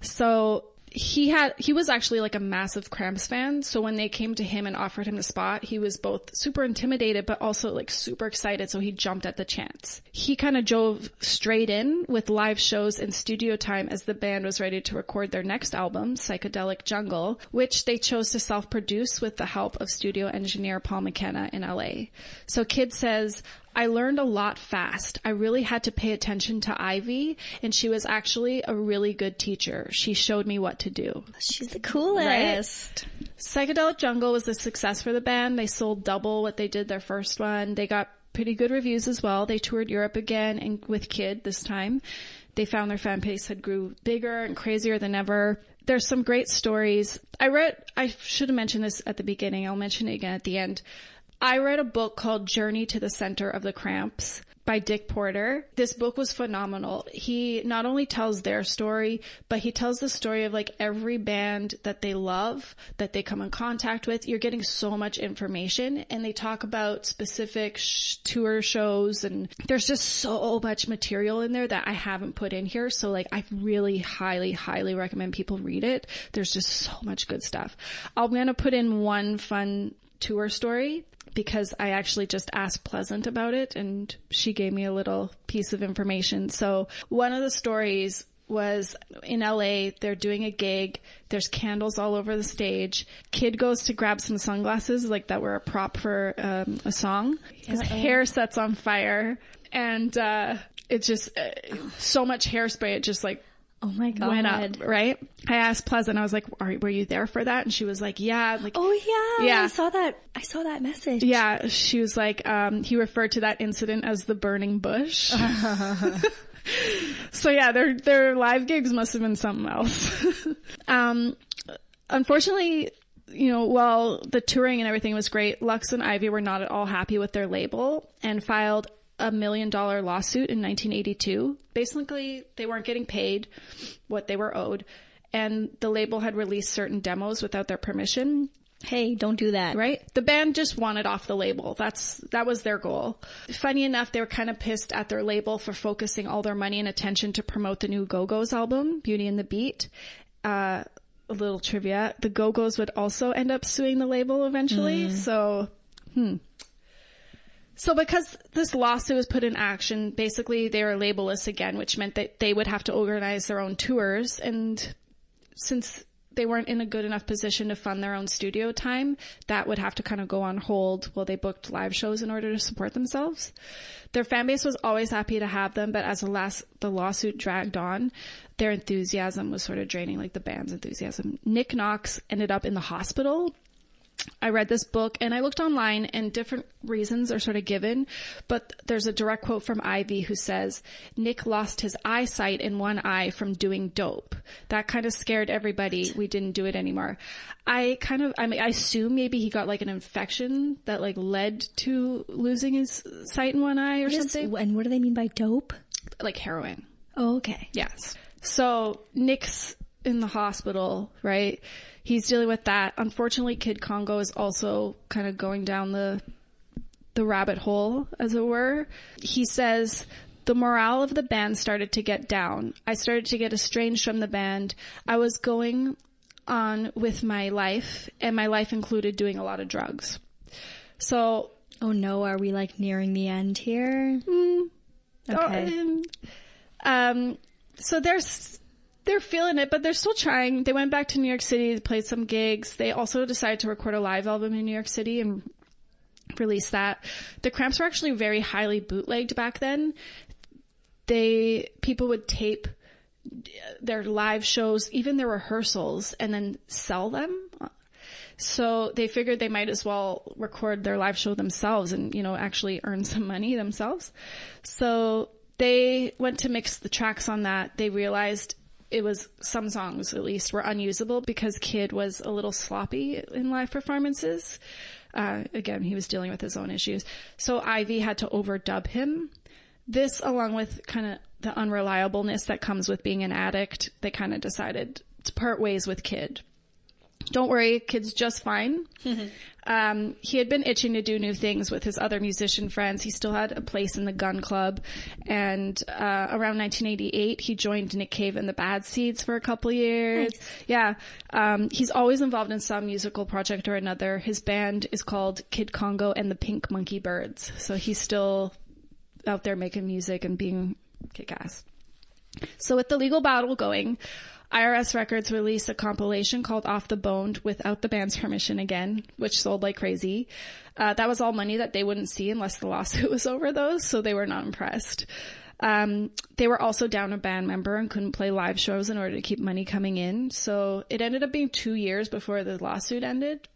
So he had he was actually like a massive Cramps fan. So when they came to him and offered him the spot, he was both super intimidated but also like super excited. So he jumped at the chance. He kind of drove straight in with live shows and studio time as the band was ready to record their next album, Psychedelic Jungle, which they chose to self-produce with the help of studio engineer Paul McKenna in LA. So Kid says. I learned a lot fast. I really had to pay attention to Ivy, and she was actually a really good teacher. She showed me what to do. She's the coolest. Psychedelic Jungle was a success for the band. They sold double what they did their first one. They got pretty good reviews as well. They toured Europe again and with Kid this time. They found their fan base had grew bigger and crazier than ever. there's some great stories. I read, I should have mentioned this at the beginning. I'll mention it again at the end. I read a book called Journey to the Center of the Cramps by Dick Porter. This book was phenomenal. He not only tells their story, but he tells the story of like every band that they love, that they come in contact with. You're getting so much information and they talk about specific sh- tour shows and there's just so much material in there that I haven't put in here. So like I really highly, highly recommend people read it. There's just so much good stuff. I'm going to put in one fun tour story because I actually just asked Pleasant about it and she gave me a little piece of information. So one of the stories was in LA, they're doing a gig, there's candles all over the stage. Kid goes to grab some sunglasses like that were a prop for um, a song. His hair sets on fire and uh it just uh, so much hairspray it just like Oh my god. went up, right? I asked Pleasant, I was like, Are, were you there for that? And she was like, yeah. Like, Oh yeah. Yeah. I saw that. I saw that message. yeah, she was like, um, he referred to that incident as the burning bush. so yeah, their, their live gigs must have been something else. um, unfortunately, you know, while the touring and everything was great, Lux and Ivy were not at all happy with their label and filed a million dollar lawsuit in 1982. Basically, they weren't getting paid what they were owed, and the label had released certain demos without their permission. Hey, don't do that. Right? The band just wanted off the label. That's that was their goal. Funny enough, they were kind of pissed at their label for focusing all their money and attention to promote the new Go-Go's album, Beauty and the Beat. Uh, a little trivia: the Go-Go's would also end up suing the label eventually. So, hmm. So because this lawsuit was put in action, basically they were labelless again, which meant that they would have to organize their own tours. And since they weren't in a good enough position to fund their own studio time, that would have to kind of go on hold while they booked live shows in order to support themselves. Their fan base was always happy to have them, but as the last, the lawsuit dragged on, their enthusiasm was sort of draining, like the band's enthusiasm. Nick Knox ended up in the hospital I read this book and I looked online and different reasons are sort of given, but there's a direct quote from Ivy who says, Nick lost his eyesight in one eye from doing dope. That kind of scared everybody. We didn't do it anymore. I kind of, I mean, I assume maybe he got like an infection that like led to losing his sight in one eye or What is- something. and what do they mean by dope? Like heroin. Oh, okay. Yes. So Nick's in the hospital, right? He's dealing with that. Unfortunately, Kid Congo is also kind of going down the the rabbit hole, as it were. He says the morale of the band started to get down. I started to get estranged from the band. I was going on with my life, and my life included doing a lot of drugs. So Oh no, are we like nearing the end here? Okay. um, um, so they're s- they're feeling it, but they're still trying. They went back to New York City, played some gigs. They also decided to record a live album in New York City and release that. The Cramps were actually very highly bootlegged back then. They people would tape their live shows, even their rehearsals, and then sell them. So they figured they might as well record their live show themselves and, you know, actually earn some money themselves. So they went to mix the tracks on that. They realized it was some songs at least were unusable because Kid was a little sloppy in live performances. Uh, again, he was dealing with his own issues. So Ivy had to overdub him. This, along with kind of the unreliableness that comes with being an addict, they kind of decided to part ways with Kid. Don't worry, kid's just fine. um, he had been itching to do new things with his other musician friends. He still had a place in the gun club. And uh, around 1988, he joined Nick Cave and the Bad Seeds for a couple years. Yeah. Um, he's always involved in some musical project or another. His band is called Kid Congo and the Pink Monkey Birds. So he's still out there making music and being kick ass. So with the legal battle going, IRS Records released a compilation called Off the Boned without the band's permission again, which sold like crazy. Uh, that was all money that they wouldn't see unless the lawsuit was over those, so they were not impressed. Um, they were also down a band member and couldn't play live shows in order to keep money coming in, so it ended up being two years before the lawsuit ended.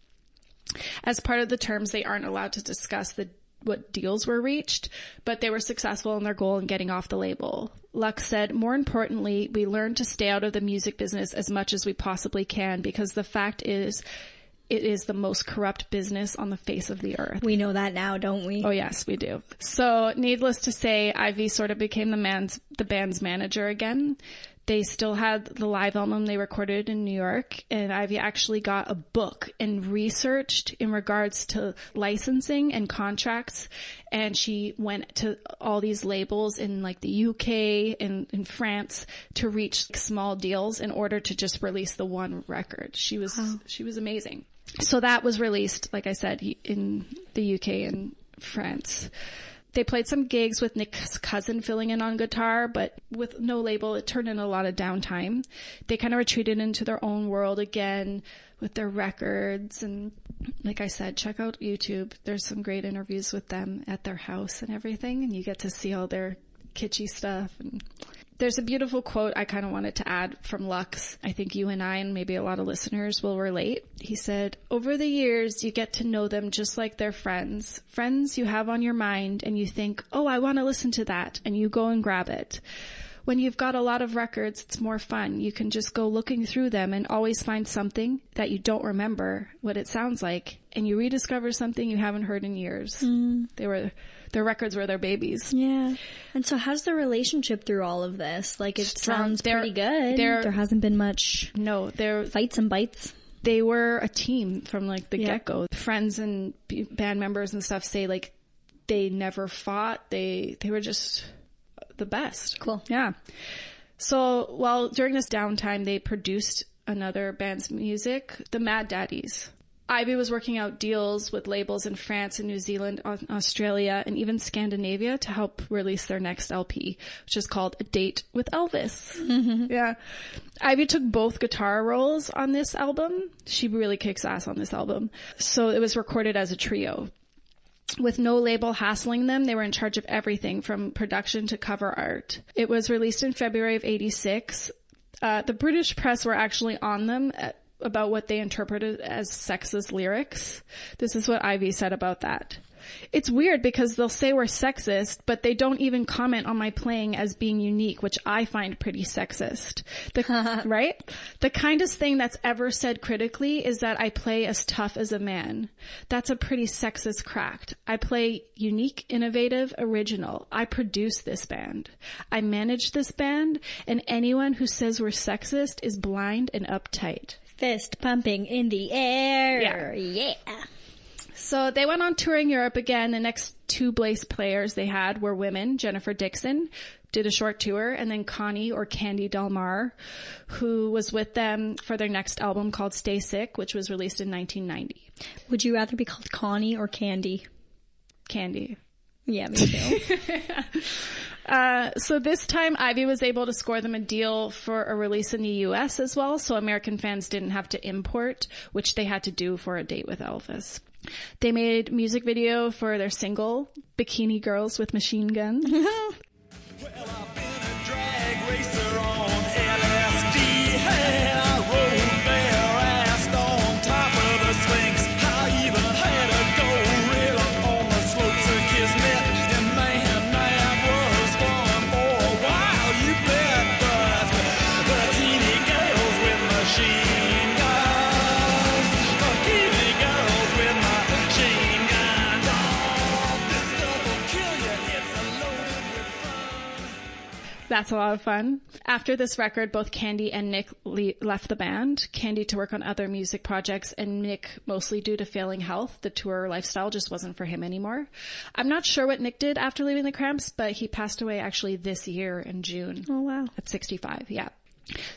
As part of the terms, they aren't allowed to discuss the what deals were reached, but they were successful in their goal in getting off the label. Lux said, more importantly, we learned to stay out of the music business as much as we possibly can because the fact is, it is the most corrupt business on the face of the earth. We know that now, don't we? Oh yes, we do. So needless to say, Ivy sort of became the man's the band's manager again. They still had the live album they recorded in New York, and Ivy actually got a book and researched in regards to licensing and contracts. And she went to all these labels in like the UK and in France to reach small deals in order to just release the one record. She was she was amazing. So that was released, like I said, in the UK and France. They played some gigs with Nick's cousin filling in on guitar, but with no label, it turned in a lot of downtime. They kind of retreated into their own world again with their records. And like I said, check out YouTube. There's some great interviews with them at their house and everything, and you get to see all their kitschy stuff and there's a beautiful quote I kind of wanted to add from Lux. I think you and I and maybe a lot of listeners will relate. He said, over the years, you get to know them just like they're friends. Friends you have on your mind and you think, oh, I want to listen to that. And you go and grab it. When you've got a lot of records, it's more fun. You can just go looking through them and always find something that you don't remember what it sounds like. And you rediscover something you haven't heard in years. Mm. They were, their records were their babies. Yeah. And so how's the relationship through all of this? Like it Strong. sounds They're- pretty good. there hasn't been much No, they're fights and bites. they were a team from like the Yeah. get go. Friends and band members and stuff say like they never fought. They they were just the best. Cool. Yeah. So while during this downtime, they produced another band's music, the Mad Daddies. Ivy was working out deals with labels in France and New Zealand, Australia, and even Scandinavia to help release their next LP, which is called A Date with Elvis. Yeah. Ivy took both guitar roles on this album. She really kicks ass on this album. So it was recorded as a trio. With no label hassling them, they were in charge of everything from production to cover art. It was released in February of 86. Uh, the British press were actually on them at, about what they interpreted as sexist lyrics. This is what Ivy said about that. It's weird because they'll say we're sexist, but they don't even comment on my playing as being unique, which I find pretty sexist. The, right? The kindest thing that's ever said critically is that I play as tough as a man. That's a pretty sexist cracked. I play unique, innovative, original. I produce this band. I manage this band, and anyone who says we're sexist is blind and uptight. Fist pumping in the air. Yeah. Yeah. So they went on touring Europe again. The next two Blaze players they had were women. Jennifer Dixon did a short tour and then Connie or Candy Delmar, who was with them for their next album called Stay Sick, which was released in 1990. Would you rather be called Connie or Candy? Candy. Yeah, me too. Uh, so this time Ivy was able to score them a deal for a release in the US as well, so American fans didn't have to import, which they had to do for a date with Elvis. They made music video for their single, Bikini Girls with Machine Guns. Well, That's a lot of fun. After this record, both Candy and Nick le- left the band. Candy to work on other music projects, and Nick mostly due to failing health. The tour lifestyle just wasn't for him anymore. I'm not sure what Nick did after leaving the Cramps, but he passed away actually this year in June. oh wow. At 65, yeah.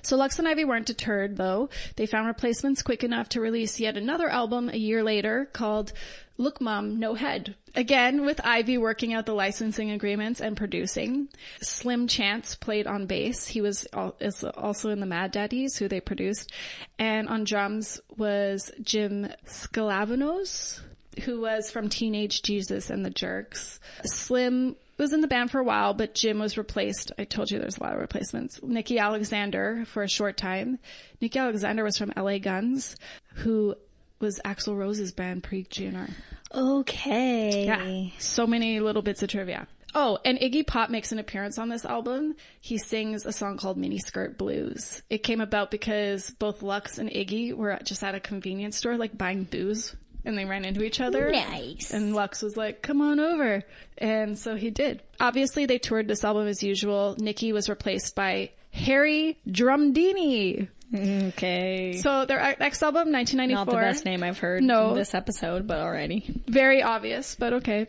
So Lux and Ivy weren't deterred though. They found replacements quick enough to release yet another album a year later called Look Mom, No Head. Again, with Ivy working out the licensing agreements and producing. Slim Chance played on bass. He was also in the Mad Daddies, who they produced. And on drums was Jim Sclavunos, who was from Teenage Jesus and the Jerks. Slim was in the band for a while, but Jim was replaced. I told you there's a lot of replacements. Nikki Alexander for a short time. Nikki Alexander was from LA Guns, who was Axl Rose's band pre GNR. Okay. Yeah. So many little bits of trivia. Oh, and Iggy Pop makes an appearance on this album. He sings a song called Mini Skirt Blues. It came about because both Lux and Iggy were just at a convenience store, like buying booze, and they ran into each other. Nice. And Lux was like, come on over. And so he did. Obviously, they toured this album as usual. Nikki was replaced by Harry Drumdini. Okay. So their next album, 1994. Not the best name I've heard No. in this episode, but already. very obvious, but okay.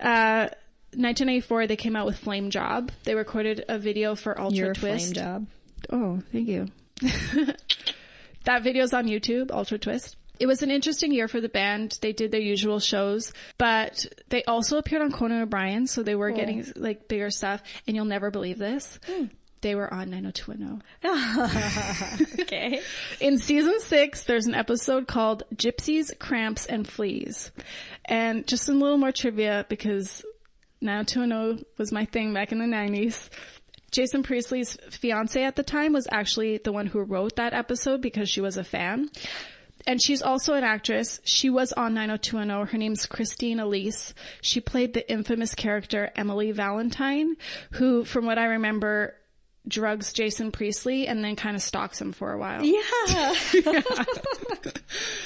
Uh, 1994, they came out with Flame Job. They recorded a video for Ultra Your Twist. flame job. Oh, thank you. that video's on YouTube, Ultra Twist. It was an interesting year for the band. They did their usual shows, but they also appeared on Conan O'Brien, so they were getting like bigger stuff. And you'll never believe this. Hmm. They were on 90210. Okay. In season six, there's an episode called Gypsies, Cramps, and Fleas. And just a little more trivia because now 210 was my thing back in the 90s. Jason Priestley's fiance at the time was actually the one who wrote that episode because she was a fan. And she's also an actress. She was on 90210. Her name's Christine Elise. She played the infamous character Emily Valentine, who, from what I remember, drugs Jason Priestley and then kind of stalks him for a while. Yeah.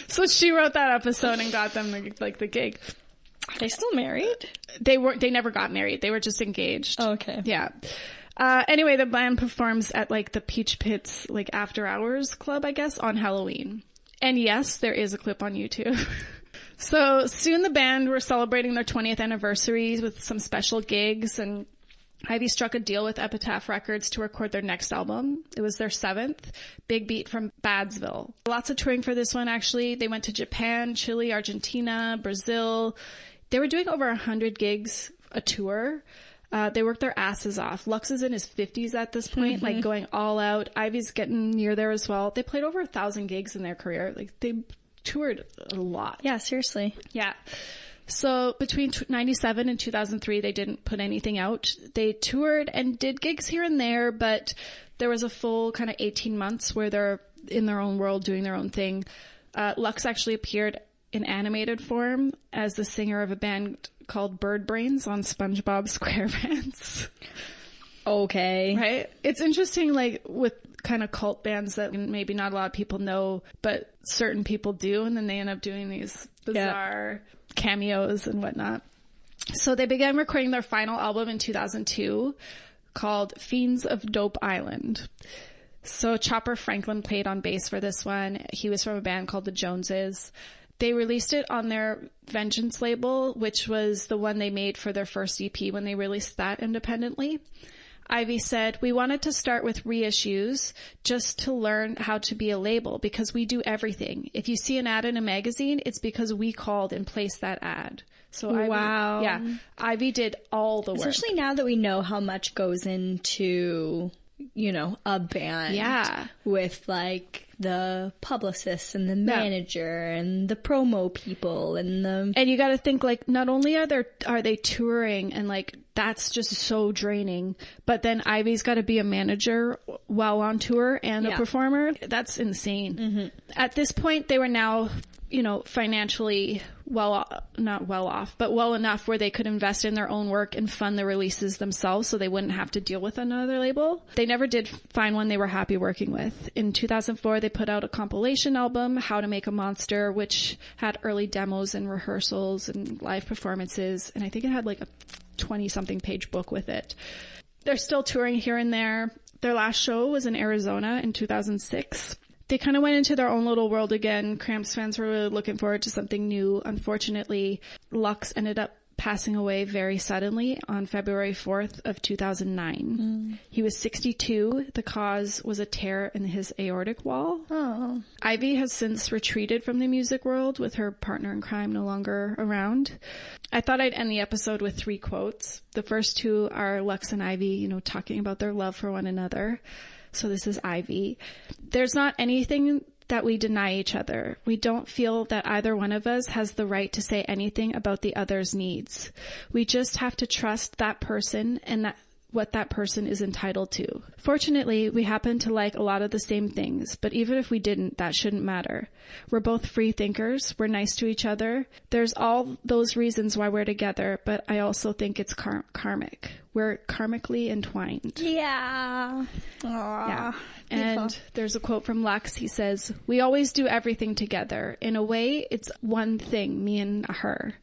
So she wrote that episode and got them the, like the gig. Are they still married? They were they never got married. They were just engaged. Oh, Okay. Yeah. Uh, anyway, the band performs at like the Peach Pits like after hours club, I guess, on Halloween. And yes, there is a clip on YouTube. so soon the band were celebrating their 20th anniversaries with some special gigs and Ivy struck a deal with Epitaph Records to record their next album. It was their seventh, Big Beat from Badsville. Lots of touring for this one, actually. They went to Japan, Chile, Argentina, Brazil. They were doing over a hundred gigs a tour. Uh, they worked their asses off. Lux is in his 50s at this point, like going all out. Ivy's getting near there as well. They played over a thousand gigs in their career. Like they toured a lot. Yeah, seriously. Yeah. So between t- 97 and 2003, they didn't put anything out. They toured and did gigs here and there, but there was a full kind of 18 months where they're in their own world doing their own thing. Uh, Lux actually appeared in animated form as the singer of a band called Bird Brains on SpongeBob SquarePants. Okay. Right? It's interesting, like, with kind of cult bands that maybe not a lot of people know, but certain people do, and then they end up doing these bizarre cameos and whatnot. So they began recording their final album in 2002 called Fiends of Dope Island. So Chopper Franklin played on bass for this one. He was from a band called the Joneses. They released it on their Vengeance label, which was the one they made for their first EP when they released that independently. Ivy said, we wanted to start with reissues just to learn how to be a label because we do everything. If you see an ad in a magazine, it's because we called and placed that ad. So Ivy, Wow. yeah, Ivy did all the work. Especially now that we know how much goes into, you know, a band. Yeah. With like the publicist and the manager and the promo people and the. and you got to think like not only are they are they touring and like that's just so draining but then ivy's got to be a manager while on tour and a performer. That's insane. Mm-hmm. At this point they were now you know financially well not well off but well enough where they could invest in their own work and fund the releases themselves so they wouldn't have to deal with another label they never did find one they were happy working with in 2004 they put out a compilation album how to make a monster which had early demos and rehearsals and live performances and i think it had like a 20 something page book with it they're still touring here and there. Their last show was in Arizona in 2006. They kind of went into their own little world again. Cramps fans were really looking forward to something new. Unfortunately, Lux ended up passing away very suddenly on February 4th of 2009. Hmm. He was 62. The cause was a tear in his aortic wall. Oh. Ivy has since retreated from the music world with her partner in crime no longer around. I thought I'd end the episode with three quotes. The first two are Lux and Ivy, you know, talking about their love for one another. So this is Ivy. There's not anything that we deny each other. We don't feel that either one of us has the right to say anything about the other's needs. We just have to trust that person and that what that person is entitled to. Fortunately, we happen to like a lot of the same things, but even if we didn't, that shouldn't matter. We're both free thinkers. We're nice to each other. There's all those reasons why we're together, but I also think it's kar- karmic. We're karmically entwined. Yeah. Aww. Yeah. And there's a quote from Lux. He says, We always do everything together. In a way, it's one thing, me and her.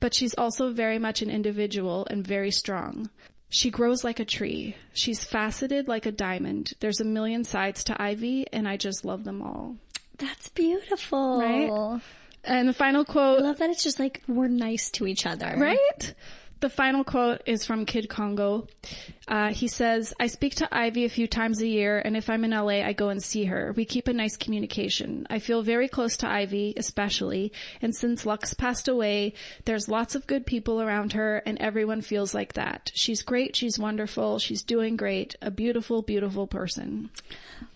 But she's also very much an individual and very strong. She grows like a tree. She's faceted like a diamond. There's a million sides to Ivy, and I just love them all. That's beautiful. Right? And the final quote I love that it's just like we're nice to each other. Right? The final quote is from Kid Congo. Uh, he says, I speak to Ivy a few times a year, and if I'm in LA, I go and see her. We keep a nice communication. I feel very close to Ivy, especially, and since Lux passed away, there's lots of good people around her, and everyone feels like that. She's great, she's wonderful, she's doing great, a beautiful, beautiful person.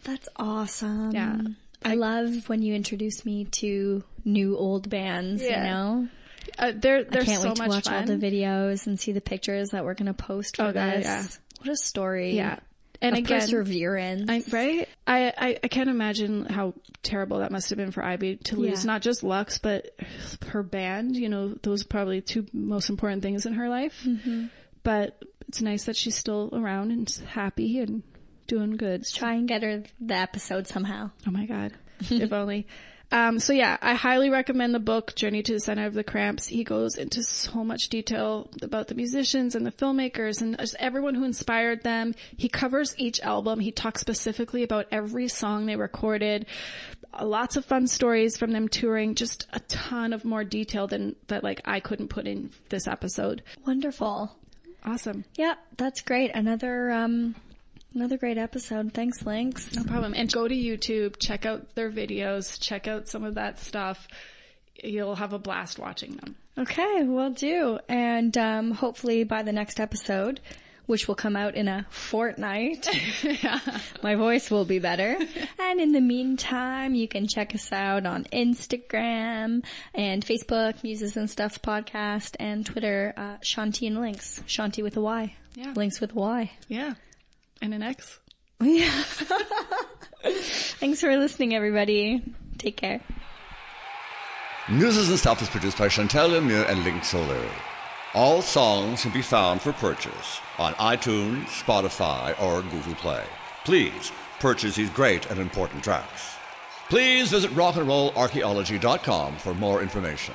That's awesome. Yeah. I, love when you introduce me to new old bands, Yeah. you know? Uh, they're, they're I can't so wait to much watch fun. all the videos and see the pictures that we're going to post for Oh, God, this. yeah. What a story. Yeah. And again, perseverance. I, right? I, I, I can't imagine how terrible that must have been for Ivy to lose Yeah. not just Lux, but her band. You know, those are probably two most important things in her life. Mm-hmm. But it's nice that she's still around and happy and doing good. Try and get her the episode somehow. Oh my God. if only. Um, so yeah, I highly recommend the book, Journey to the Center of the Cramps. He goes into so much detail about the musicians and the filmmakers and just everyone who inspired them. He covers each album. He talks specifically about every song they recorded. Uh, Lots of fun stories from them touring, just a ton of more detail than that like I couldn't put in this episode. Wonderful. Awesome. Yeah, that's great. Another um another great episode. Thanks, Links. No problem. And go to YouTube, check out their videos, check out some of that stuff. You'll have a blast watching them. Okay, will do. And um hopefully by the next episode, which will come out in a fortnight, my voice will be better. and in the meantime, you can check us out on Instagram and Facebook, Muses and Stuff podcast, and Twitter, uh, Shanti and Links. Shanti with a Y. Yeah. Links with a Y. Yeah. And an X. Thanks for listening, everybody. Take care. Muses and Stuff is produced by Chantal Lemieux and Link Solar. All songs can be found for purchase on iTunes, Spotify, or Google Play. Please purchase these great and important tracks. Please visit rockandrollarchaeology.com for more information.